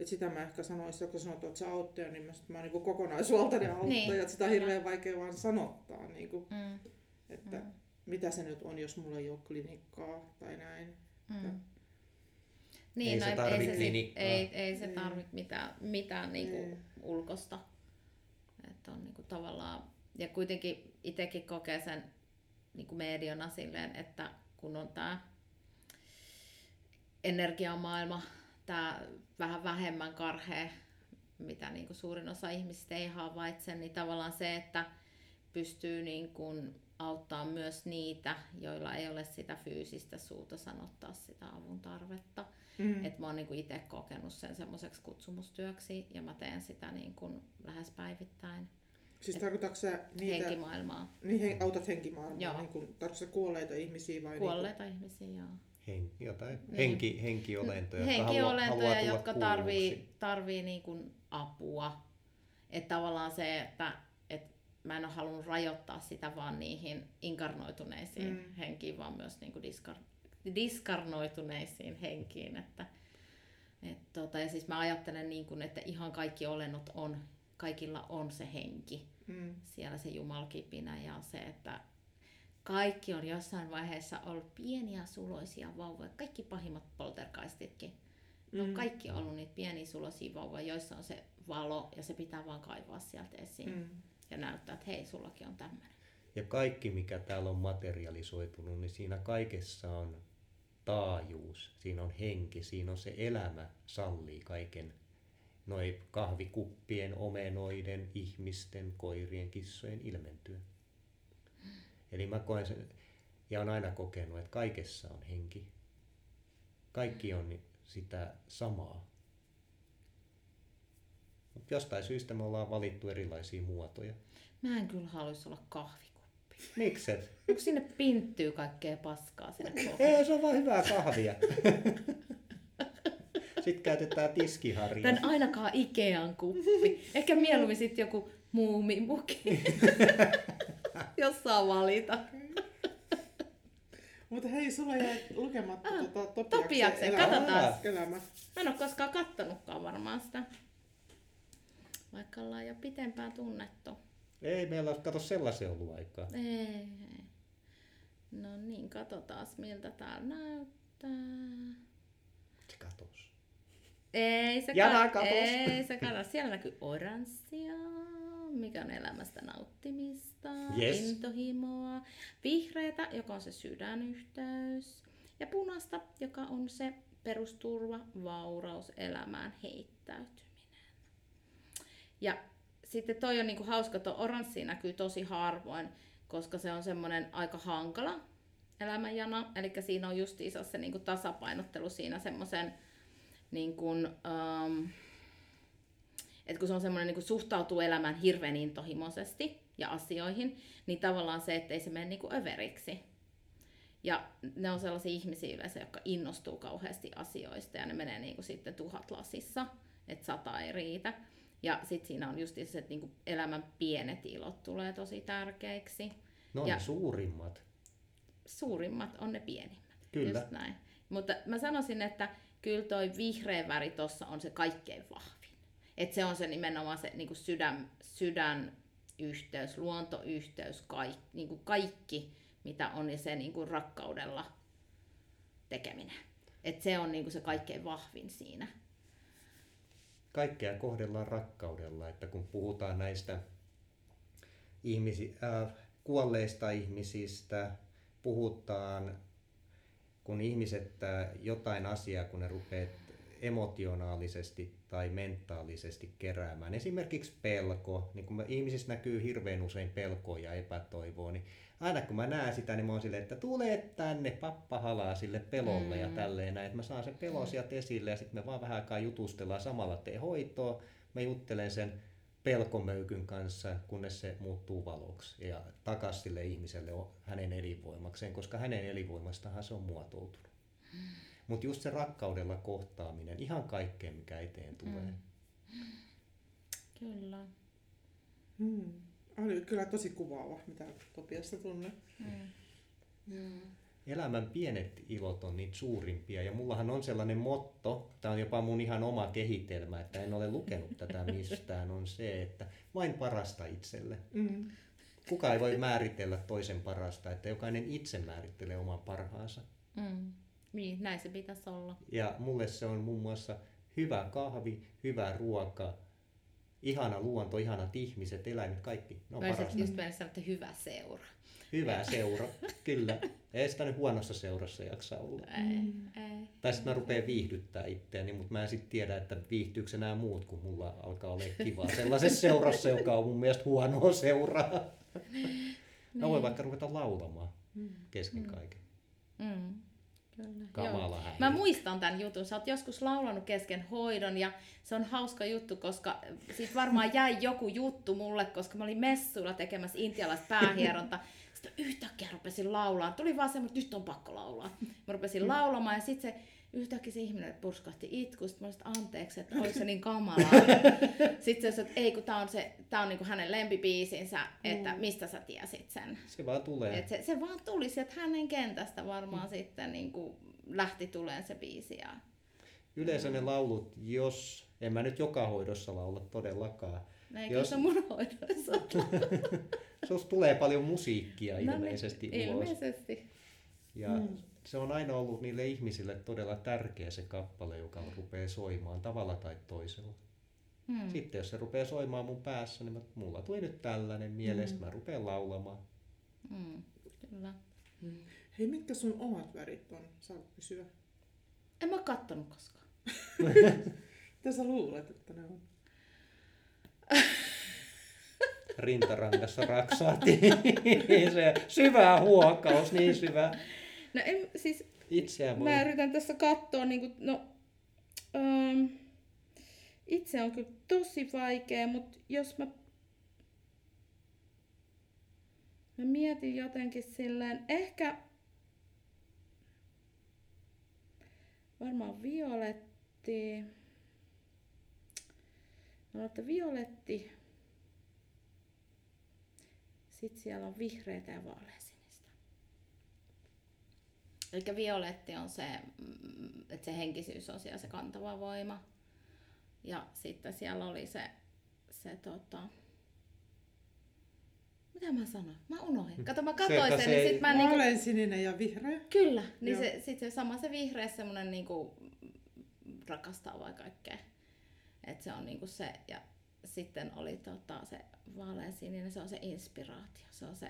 Et sitä mä ehkä sanoisin, kun sanot, että sä auttaja, niin mä, sit mä oon niin kokonaisvaltainen auttaja, Niin, että sitä on hirveän vaikea vaan sanottaa, niin kuin, Mm. että Mm. mitä se nyt on, jos mulla ei ole klinikkaa tai näin. Mm. Niin, Ei no se ei, tarvi ei, se, klinikkaa. ei, ei se Niin. tarvitse mitään, mitään niinku Niin. ulkosta. Että on niinku tavallaan, ja kuitenkin itsekin kokee sen niinku mediana silleen, että kun on tämä energiamaailma, tämä vähän vähemmän karhea, mitä niinku suurin osa ihmisistä ei havaitse, niin tavallaan se, että pystyy niinku auttaa myös niitä, joilla ei ole sitä fyysistä suuta sanottaa sitä avun tarvetta. Mm. Et mä oon niinku itse kokenut sen semmoiseksi kutsumustyöksi ja mä teen sitä niinku lähes päivittäin Siis tarkoitatko sä niitä, henkimaailmaa. niin he, autat henkimaailmaa, Joo. niin kuin, tarkoitatko sä kuolleita ihmisiä vai Kuolleita ihmisiä, joo. Hen, jotain Niin. henki, henkiolentoja, jotka haluaa, Henkiolentoja, haluaa tulla jotka tarvii, tarvii niinku apua. Että tavallaan se, että et mä en ole halunnut rajoittaa sitä vaan niihin inkarnoituneisiin Mm. henkiin, vaan myös niinku diskar, diskarnoituneisiin henkiin. Että, et tota, ja siis mä ajattelen niin kuin, että ihan kaikki olennot on, kaikilla on se henki. Mm. siellä se jumalkipinä ja se, että kaikki on jossain vaiheessa ollut pieniä suloisia vauvoja. Kaikki pahimmat poltergeistitkin. Ne on Mm. kaikki ollut niitä pieniä suloisia vauvoja, joissa on se valo ja se pitää vaan kaivaa sieltä esiin. Mm. Ja näyttää, että hei, sullakin on tämmöinen. Ja kaikki, mikä täällä on materialisoitunut, niin siinä kaikessa on taajuus, siinä on henki, siinä on se elämä sallii kaiken noin kahvikuppien, omenoiden, ihmisten, koirien, kissojen ilmentyä. Eli mä koen sen, ja on aina kokenut, että kaikessa on henki. Kaikki on sitä samaa. Mutta jostain syystä me ollaan valittu erilaisia muotoja. Mä en kyllä haluaisi olla kahvikuppi. Mikset? Onko sinne pinttyy kaikkea paskaa sinne? Ei, se on vaan hyvää kahvia. Sitten käytetään tiskiharja. Tän ainakaan Ikean kuppi. Ehkä mieluummin sitten joku muumimuki. Jos saa valita. Mutta hei, sulla jäi lukematta Ah, tota, Topiaksen, Topiaksen, katsotaan. elämä. Mä en ole koskaan kattonutkaan varmaan sitä. Vaikka ollaan jo pitempään tunnettu. Ei meillä ole, kato sellaisen ollut aikaa. Ei, ei. No niin, katsotaan miltä täällä näyttää. Se katos. Ei se, Jana katos. ei se katos. Siellä näkyy oranssia, mikä on elämästä nauttimista, Yes. intohimoa, vihreätä, joka on se sydänyhteys, ja punaista, joka on se perusturva, vauraus, elämään heittäytyminen. Ja sitten toi on niinku hauska, että oranssi näkyy tosi harvoin, koska se on semmoinen aika hankala elämänjana. Eli siinä on justiinsa se niinku tasapainottelu siinä semmoisen, niin kun, um, että kun se on semmoinen niin suhtautuu elämään hirveän intohimoisesti ja asioihin, niin tavallaan se, ettei se mene niin överiksi. Ja ne on sellaisia ihmisiä yleensä, jotka innostuu kauheasti asioista ja ne menee niin kuin sitten tuhat lasissa. että sata ei riitä. Ja sitten siinä on just se, että niinku elämän pienet ilot tulee tosi tärkeiksi. No Ja- suurimmat. Suurimmat on ne pienimmät. Kyllä. Just näin. Mutta mä sanoisin, että kyllä toi vihreä väri tuossa on se kaikkein vahvin. Et se on se nimenomaan se niinku sydän, sydänyhteys, luontoyhteys, kaikki, niinku kaikki, mitä on, niin se niinku rakkaudella tekeminen. Et se on niinku se kaikkein vahvin siinä. Kaikkea kohdellaan rakkaudella, että kun puhutaan näistä ihmisi, äh, kuolleista ihmisistä, puhutaan, kun ihmiset äh, jotain asiaa, kun ne rupeaa emotionaalisesti tai mentaalisesti keräämään. Esimerkiksi pelko, niin kun ihmisissä näkyy hirveän usein pelkoa ja epätoivoa, niin aina kun mä näen sitä, niin mä oon silleen, että tule tänne, pappa halaa sille pelolle mm. ja Mm. tälleen näin, että mä saan sen pelon sieltä esille ja sitten me vaan vähän aikaa jutustellaan samalla tee hoitoa, mä juttelen sen pelkomöykyn kanssa, kunnes se muuttuu valoksi ja takas sille ihmiselle hänen elinvoimakseen, koska hänen elinvoimastahan se on muotoutunut. Mutta just se rakkaudella kohtaaminen, ihan kaikkeen mikä eteen tulee. Mm. Kyllä. Hmm. Oli kyllä tosi kuvaava, mitä Topiasta tunne. Mm. Mm. Elämän pienet ilot on niitä suurimpia ja mullahan on sellainen motto, tämä on jopa mun ihan oma kehitelmä, että en ole lukenut tätä mistään, on se, että vain parasta itselle. Mm. Kuka ei voi määritellä toisen parasta, että jokainen itse määrittelee oman parhaansa. Mm. Niin, näin se pitäisi olla. Ja mulle se on muun muassa hyvä kahvi, hyvä ruoka, ihana luonto, ihanat ihmiset, eläimet, kaikki. Ne on Mä olisin just mennä sanoa, että hyvä seura. Hyvä seura, kyllä. Ei sitä nyt huonossa seurassa jaksa olla. Ei, Mm. ei. Tai sitten mä rupean viihdyttää itseäni, mutta mä en sitten tiedä, että viihtyykö se nämä muut, kun mulla alkaa olla kivaa sellaisessa seurassa, joka on mun mielestä huonoa seuraa. Mä voin vaikka ruveta laulamaan Mm. kesken Mm. kaiken. Mm. Kyllä. Kamala häiriö. Mä muistan tämän jutun. Sä oot joskus laulanut kesken hoidon ja se on hauska juttu, koska siitä varmaan jäi joku juttu mulle, koska mä olin messuilla tekemässä intialaista päähieronta. Sitten yhtäkkiä rupesin laulaa. Tuli vaan semmoinen, että nyt on pakko laulaa. Mä rupesin laulamaan ja sitten se yhtäkkiä se ihminen purskahti itku. Sitten mä olisin, että anteeksi, että oliko se niin kamalaa. Sitten se että ei kun tää on, se, tää on niinku hänen lempibiisinsä, että Mm. mistä sä tiesit sen. Se vaan tulee. Et se, se vaan tuli sieltä hänen kentästä varmaan mm. sitten niin kuin lähti tuleen se biisi. Ja... Yleensä ne laulut, jos, en mä nyt joka hoidossa laula todellakaan. Eikö Jos- se mun hoidossa? Susta tulee paljon musiikkia No niin, ilmeisesti ulos. Ilmeisesti. Ja Mm. Se on aina ollut niille ihmisille todella tärkeä se kappale, joka rupeaa soimaan tavalla tai toisella. Hmm. Sitten jos se rupeaa soimaan mun päässä, niin mä, mulla tuli nyt tällainen mieleen, mm. mä rupean laulamaan. Hmm. Kyllä. Mm. Hei, mitkä sun omat värit on? Saanko kysyä? En mä oo kattonut koskaan. Mitä sä luulet, että ne on? Rintarangassa raksahti. se syvä huokaus, niin syvä. No en, siis Itseään voi... mä yritän tässä katsoa, niin kuin, no, ähm, itse on kyllä tosi vaikea, mutta jos mä, mä mietin jotenkin silleen, ehkä varmaan violetti, mä luulen, että violetti, sitten siellä on vihreitä ja vaaleansinistä. Eli violetti on se, mm, että se henkisyys on siellä se kantava voima. Ja sitten siellä oli se, se tota... Mitä mä sanoin? Mä unohdin. Kato, mä katsoin että sen, se niin ei- sit mä niinku... Vaaleansininen ja vihreä. Kyllä, niin Joo. se, sit se sama se vihreä semmonen niinku rakastaa vai kaikkea. Et se on niinku se, ja sitten oli tota, se vaaleansininen, se on se inspiraatio, se on se,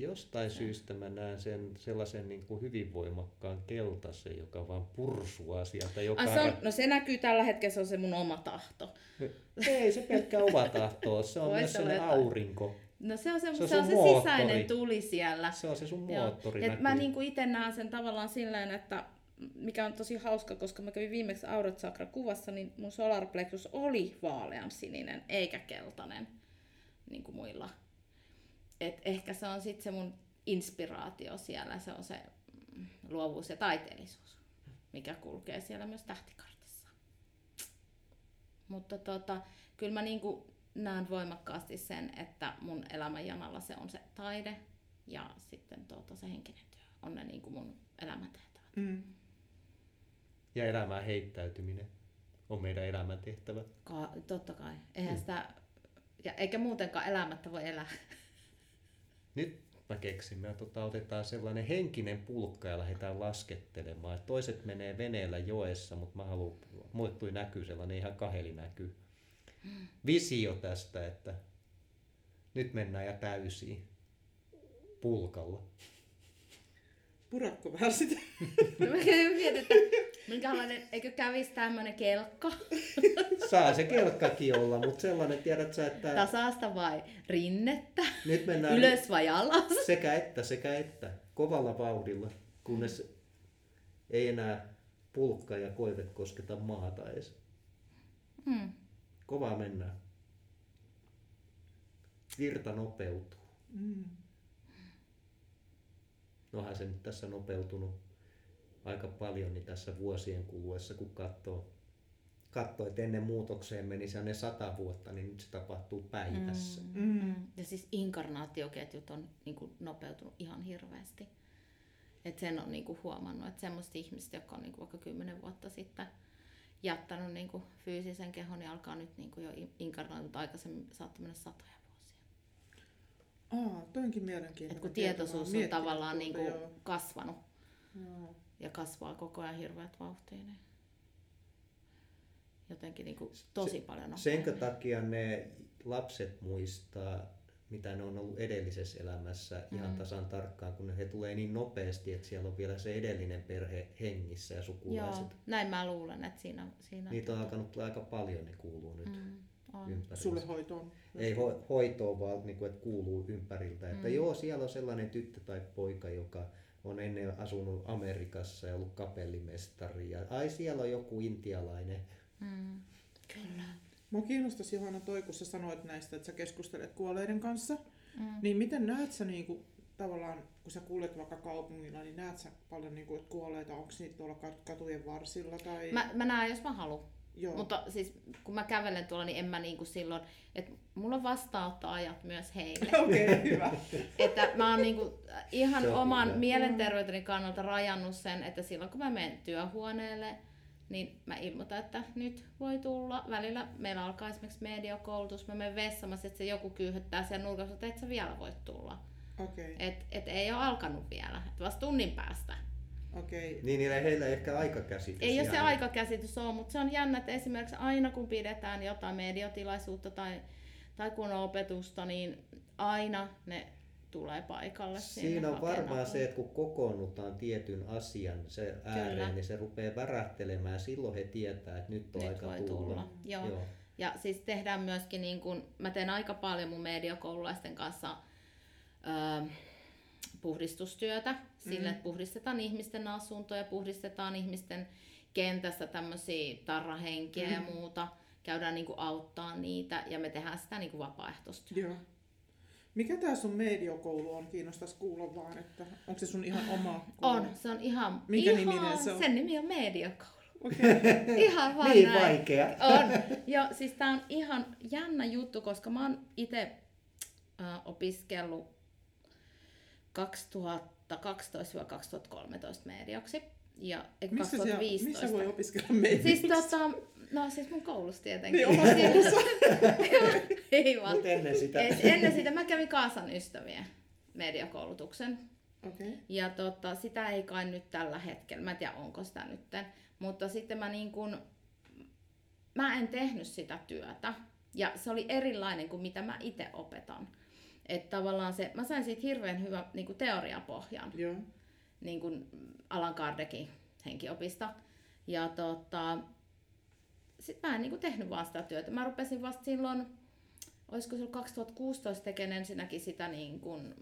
Jostain syystä mä näen sen sellaisen niin kuin hyvin voimakkaan keltaisen, joka vaan pursuaa sieltä joka Ai, se on, no se näkyy tällä hetkellä, se on se mun oma tahto. Ei se pelkkä oma tahtoa, se on Vois myös olla sen jotain. aurinko. No se on se, Se on se, on se moottori. sisäinen tuli siellä. Se on se sun Joo. moottori Et näkyy. mä niinku itse näen sen tavallaan silleen, että mikä on tosi hauska, koska mä kävin viimeksi Aurot Chakra kuvassa, niin mun solar plexus oli vaalean sininen, eikä keltainen, niin kuin muilla. Et ehkä se on sitten se mun inspiraatio siellä, se on se luovuus ja taiteellisuus, mikä kulkee siellä myös tähtikartissa. Mutta tota, kyllä mä niinku näen voimakkaasti sen, että mun elämän janalla se on se taide ja sitten tota, se henkinen työ on ne niinku mun elämäntehtävät. Mm. Ja elämään heittäytyminen on meidän elämäntehtävä. Ka- totta kai. Eihän mm. sitä, ja eikä muutenkaan elämättä voi elää. Nyt mä keksin, me tota, otetaan sellainen henkinen pulkka ja lähdetään laskettelemaan. Et toiset menee veneellä joessa, mutta mä haluan, mulle näkyy sellainen ihan kaheli näkyy. Visio tästä, että nyt mennään ja täysiin pulkalla. Puratko vähän sitä? No mä mietin, että minkälainen, eikö kävisi tämmönen kelkka? Saa se kelkkakin olla, mutta sellainen, tiedät sä, että Tasaasta vai rinnettä? nyt mennään Ylös vai alas? sekä että, sekä että, kovalla vauhdilla, kunnes ei enää pulkka ja koive kosketa maata edes. Hmm. Kovaa mennään. Virta nopeutuu. Mm. Nohan se nyt tässä nopeutunut aika paljon niin tässä vuosien kuluessa, kun katsoo, katsoo että ennen muutokseen meni se ne sata vuotta, niin nyt se tapahtuu päivässä. Mm. Mm. Ja siis inkarnaatioketjut on niin kuin, nopeutunut ihan hirveästi. Et sen on niin kuin, huomannut, että semmoista ihmistä, jotka on niin kuin, vaikka kymmenen vuotta sitten jättänyt niin kuin, fyysisen kehon, niin alkaa nyt niin kuin, jo inkarnoitunut aikaisemmin, saattaa mennä satoja. Aa, toi onkin mielenkiintoinen. Et kun tietoisuus on tavallaan niin kuin, joo. kasvanut Joo. ja kasvaa koko ajan hirveät vauhtia, niin jotenkin niin kuin, tosi paljon Senkö nopeammin. takia ne lapset muistaa, mitä ne on ollut edellisessä elämässä ihan Mm. tasan tarkkaan, kun he tulee niin nopeasti, että siellä on vielä se edellinen perhe hengissä ja sukulaiset. Joo, näin mä luulen, että siinä... siinä Niitä on alkanut tulla aika paljon, ne kuuluu nyt Mm, on. ympäriltä. Sulle hoitoon. Ei ho- hoitoon, vaan niin kuin, että kuuluu ympäriltä. Että Mm. joo, siellä on sellainen tyttö tai poika, joka on ennen asunut Amerikassa ja ollut kapellimestari. Ja ai siellä on joku intialainen. Mm. Kyllä. Mua kiinnostaisi Johanna toi, kun sä sanoit näistä, että sä keskustelet kuolleiden kanssa. Mm. Niin miten näet sä niinku, tavallaan, kun sä kuljet vaikka kaupungilla, niin näet sä paljon niinku, että kuolleita, onko niitä tuolla kat- katujen varsilla? Tai... Mä, mä näen, jos mä haluan. Joo. Mutta siis kun mä kävelen tuolla, niin en mä niinku silloin, että mulla on vastaanottoajat myös heille. Okei, okay, hyvä. että mä oon niinku ihan oman hyvä. mielenterveyteni kannalta rajannut sen, että silloin kun mä menen työhuoneelle, niin mä ilmoitan, että nyt voi tulla. Välillä meillä alkaa esimerkiksi mediokoulutus, mä menen vessaan, mä sit se joku kyyhöttää siellä nurkassa, että et sä vielä voit tulla. Okei, okay, Et, et ei ole alkanut vielä, et vasta tunnin päästä. Okei. Okay. Niin niillä heillä ei ehkä aikakäsitys. Ei ole se aikakäsitys ole, mutta se on jännä, että esimerkiksi aina kun pidetään jotain mediotilaisuutta tai, tai kun on opetusta, niin aina ne tulee paikalle. Siinä on varmaan se, että kun kokoonnutaan tietyn asian se ääreen, Kyllä. niin se rupeaa värähtelemään. Silloin he tietää, että nyt on Nyt aika voi tulla. tulla. Joo. Joo. Ja siis tehdään myöskin, niin kun, mä teen aika paljon mun mediokoululaisten kanssa ö, puhdistustyötä. Sille, Mhm. että puhdistetaan ihmisten asuntoja, puhdistetaan ihmisten kentästä tämmöisiä tarrahenkiä ja Mhm. muuta. Käydään niin kuin auttaa niitä ja me tehdään sitä niin kuin vapaaehtoistyötä. Joo. Mikä tää sun mediokoulu on? Kiinnostaisi kuulla vaan, että onko se sun ihan oma koulu? On, se on ihan, Minkä ihan niminen se on? sen nimi on mediokoulu. Okei. Ihan vaan Niin näin. vaikea. On. Joo, siis tää on ihan jännä juttu, koska mä oon itse äh, opiskellut 2012-2013 medioksi. Ja eikö Missä, siellä, 2015. missä voi opiskella meitä? Siis tota, no siis mun koulussa tietenkin. Niin, omassa koulussa. Ei vaan. Mutta ennen sitä. Et ennen sitä mä kävin Kaasan ystävien mediakoulutuksen. Okei. Okay. Ja tota, sitä ei kai nyt tällä hetkellä, mä en tiedä onko sitä nytten, mutta sitten mä niin kun, mä en tehnyt sitä työtä. Ja se oli erilainen kuin mitä mä itse opetan. Että tavallaan se, mä sain siitä hirveän hyvän niin kuin teoriapohjan, Joo. niin kuin Alan Kardekin henkiopista. Ja tota, sit mä en niin kuin tehnyt vaan sitä työtä. Mä rupesin vasta silloin, olisiko se 2016 tekemään ensinnäkin sitä niin kuin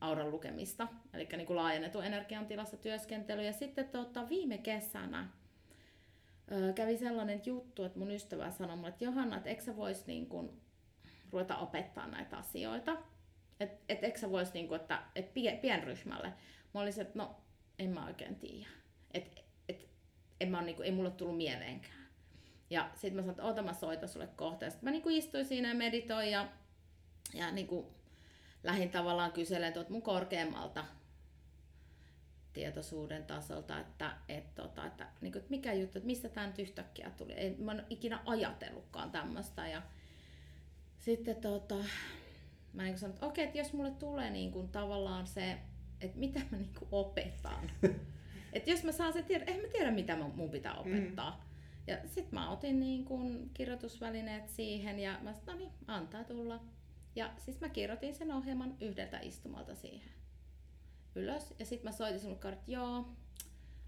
auran lukemista, eli niin kuin laajennetun energian tilassa työskentely. Ja sitten tota, viime kesänä ö, kävi sellainen juttu, että mun ystävä sanoi mulle, että Johanna, että eikö sä vois niin kuin ruveta opettaa näitä asioita? Että et, eikö sä vois, niin kuin, että et pien, pienryhmälle? Mä olisin, että no, en mä oikein tiedä. Et, et, en mä, ole, niin kuin, ei mulle tullut mieleenkään. Ja sitten mä sanoin, että oota mä soitan sulle kohta. Sitten mä niinku istuin siinä ja meditoin ja, ja niinku lähdin tavallaan kyselemään tuot mun korkeammalta tietoisuuden tasolta, että, et, tota, että, niin kuin, että mikä juttu, että mistä tämä nyt yhtäkkiä tuli. Ei, mä en ikinä ajatellutkaan tämmöistä. Ja sitten tota, mä niin sanoin, että okei, että jos mulle tulee niin kuin, tavallaan se, että mitä mä niin kuin, opetan. että jos mä saan se tiedä, en mä tiedä mitä mun pitää opettaa. Mm. Ja sitten mä otin niin kuin, kirjoitusvälineet siihen ja mä sanoin, no niin, antaa tulla. Ja siis mä kirjoitin sen ohjelman yhdeltä istumalta siihen ylös. Ja sitten mä soitin sinulle, että joo,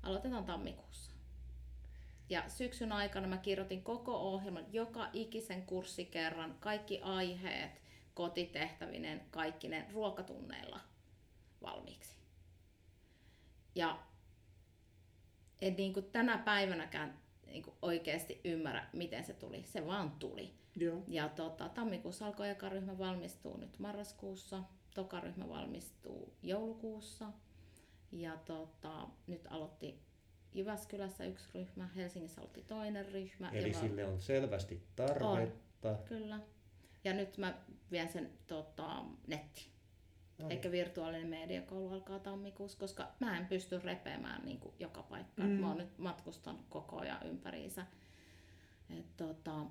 aloitetaan tammikuussa. Ja syksyn aikana mä kirjoitin koko ohjelman, joka ikisen kurssikerran, kaikki aiheet, kotitehtävinen, kaikki ne ruokatunneilla valmiiksi. Ja en niin kuin tänä päivänäkään niin kuin oikeasti ymmärrä, miten se tuli. Se vaan tuli. Joo. Ja tota, tammikuussa alkoi eka ryhmä valmistuu nyt marraskuussa. Toka ryhmä valmistuu joulukuussa. Ja tota, nyt aloitti Jyväskylässä yksi ryhmä, Helsingissä aloitti toinen ryhmä. Eli ja sille on selvästi tarvetta. On, kyllä. Ja nyt mä vien sen tota, netti. No niin. Eikä virtuaalinen mediakoulu alkaa tammikuussa, koska mä en pysty repeämään niin kuin joka paikkaan. Mm. Mä oon nyt matkustan koko ajan ympäriinsä. Et, tota,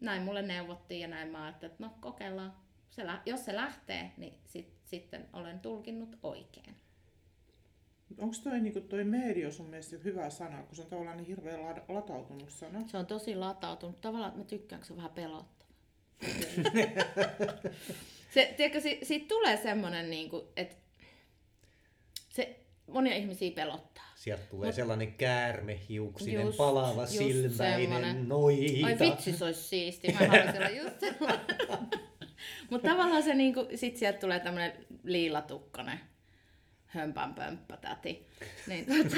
näin mulle neuvottiin ja näin mä ajattelin, että no kokeillaan. Se, jos se lähtee, niin sit, sitten olen tulkinnut oikein. Onko toi, niin toi media sun mielestä hyvä sana, kun se on tavallaan niin hirveän latautunut sana? Se on tosi latautunut. Tavallaan mä tykkään, kun se on vähän pelottava. se, tiedätkö, si, siitä tulee semmoinen, niin kuin, että se monia ihmisiä pelottaa. Sieltä tulee Mut, sellainen käärmehiuksinen, just, palava just silmäinen, noita. Ai vitsi, se olisi siisti. Mä haluaisin just Mutta tavallaan se niinku, sit sieltä tulee tämmönen liilatukkainen hömpän pömppä täti. Niin, tota,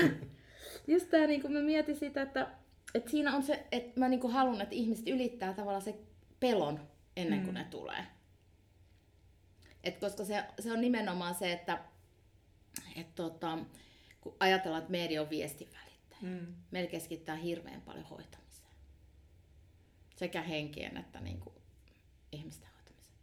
just tää niinku, mä mietin sitä, että, että siinä on se, että mä niinku haluan, että ihmiset ylittää tavallaan se pelon ennen kuin mm. ne tulee. Et koska se, se on nimenomaan se, että et tota, kun ajatellaan, että media on viestin välittäjä. Mm. Meillä keskittää hirveän paljon hoitamiseen. Sekä henkien että niin kuin, ihmisten hoitamiseen.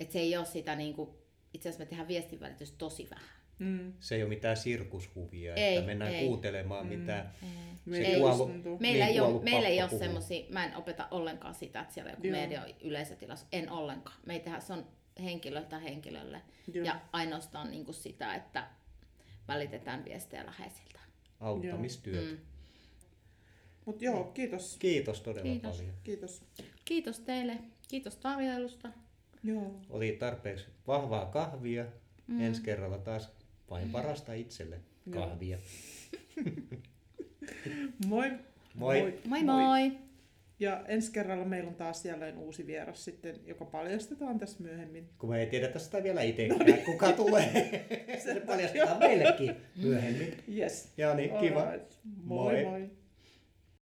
Et se ei ole sitä, niin kuin, itse asiassa me tehdään viestin välitys tosi vähän. Mm. Se ei ole mitään sirkushuvia, ei, että mennään ei. kuuntelemaan mm. mitään. Ei. Se kuollu, meillä, niin ei ole, meillä ei ole semmoisia, mä en opeta ollenkaan sitä, että siellä joku Joo. media on yleisötilassa. En ollenkaan. Me ei tehdä, se on henkilöltä henkilölle. Joo. Ja ainoastaan niin kuin sitä, että välitetään viestejä läheisiltä. Auttamistyöt. Mm. Mutta joo, kiitos. Kiitos todella kiitos. paljon. Kiitos. Kiitos teille. Kiitos tarjoilusta. Joo. Oli tarpeeksi vahvaa kahvia. Mm. Ensi kerralla taas vain parasta itselle kahvia. moi. Moi. Moi moi. moi. Ja ensi kerralla meillä on taas jälleen uusi vieras sitten, joka paljastetaan tässä myöhemmin. Kun me ei tiedetä sitä vielä itsekään, no niin. kuka tulee. Se paljastetaan meillekin myöhemmin. Yes. Ja niin, kiva. Right. Moi moi. moi.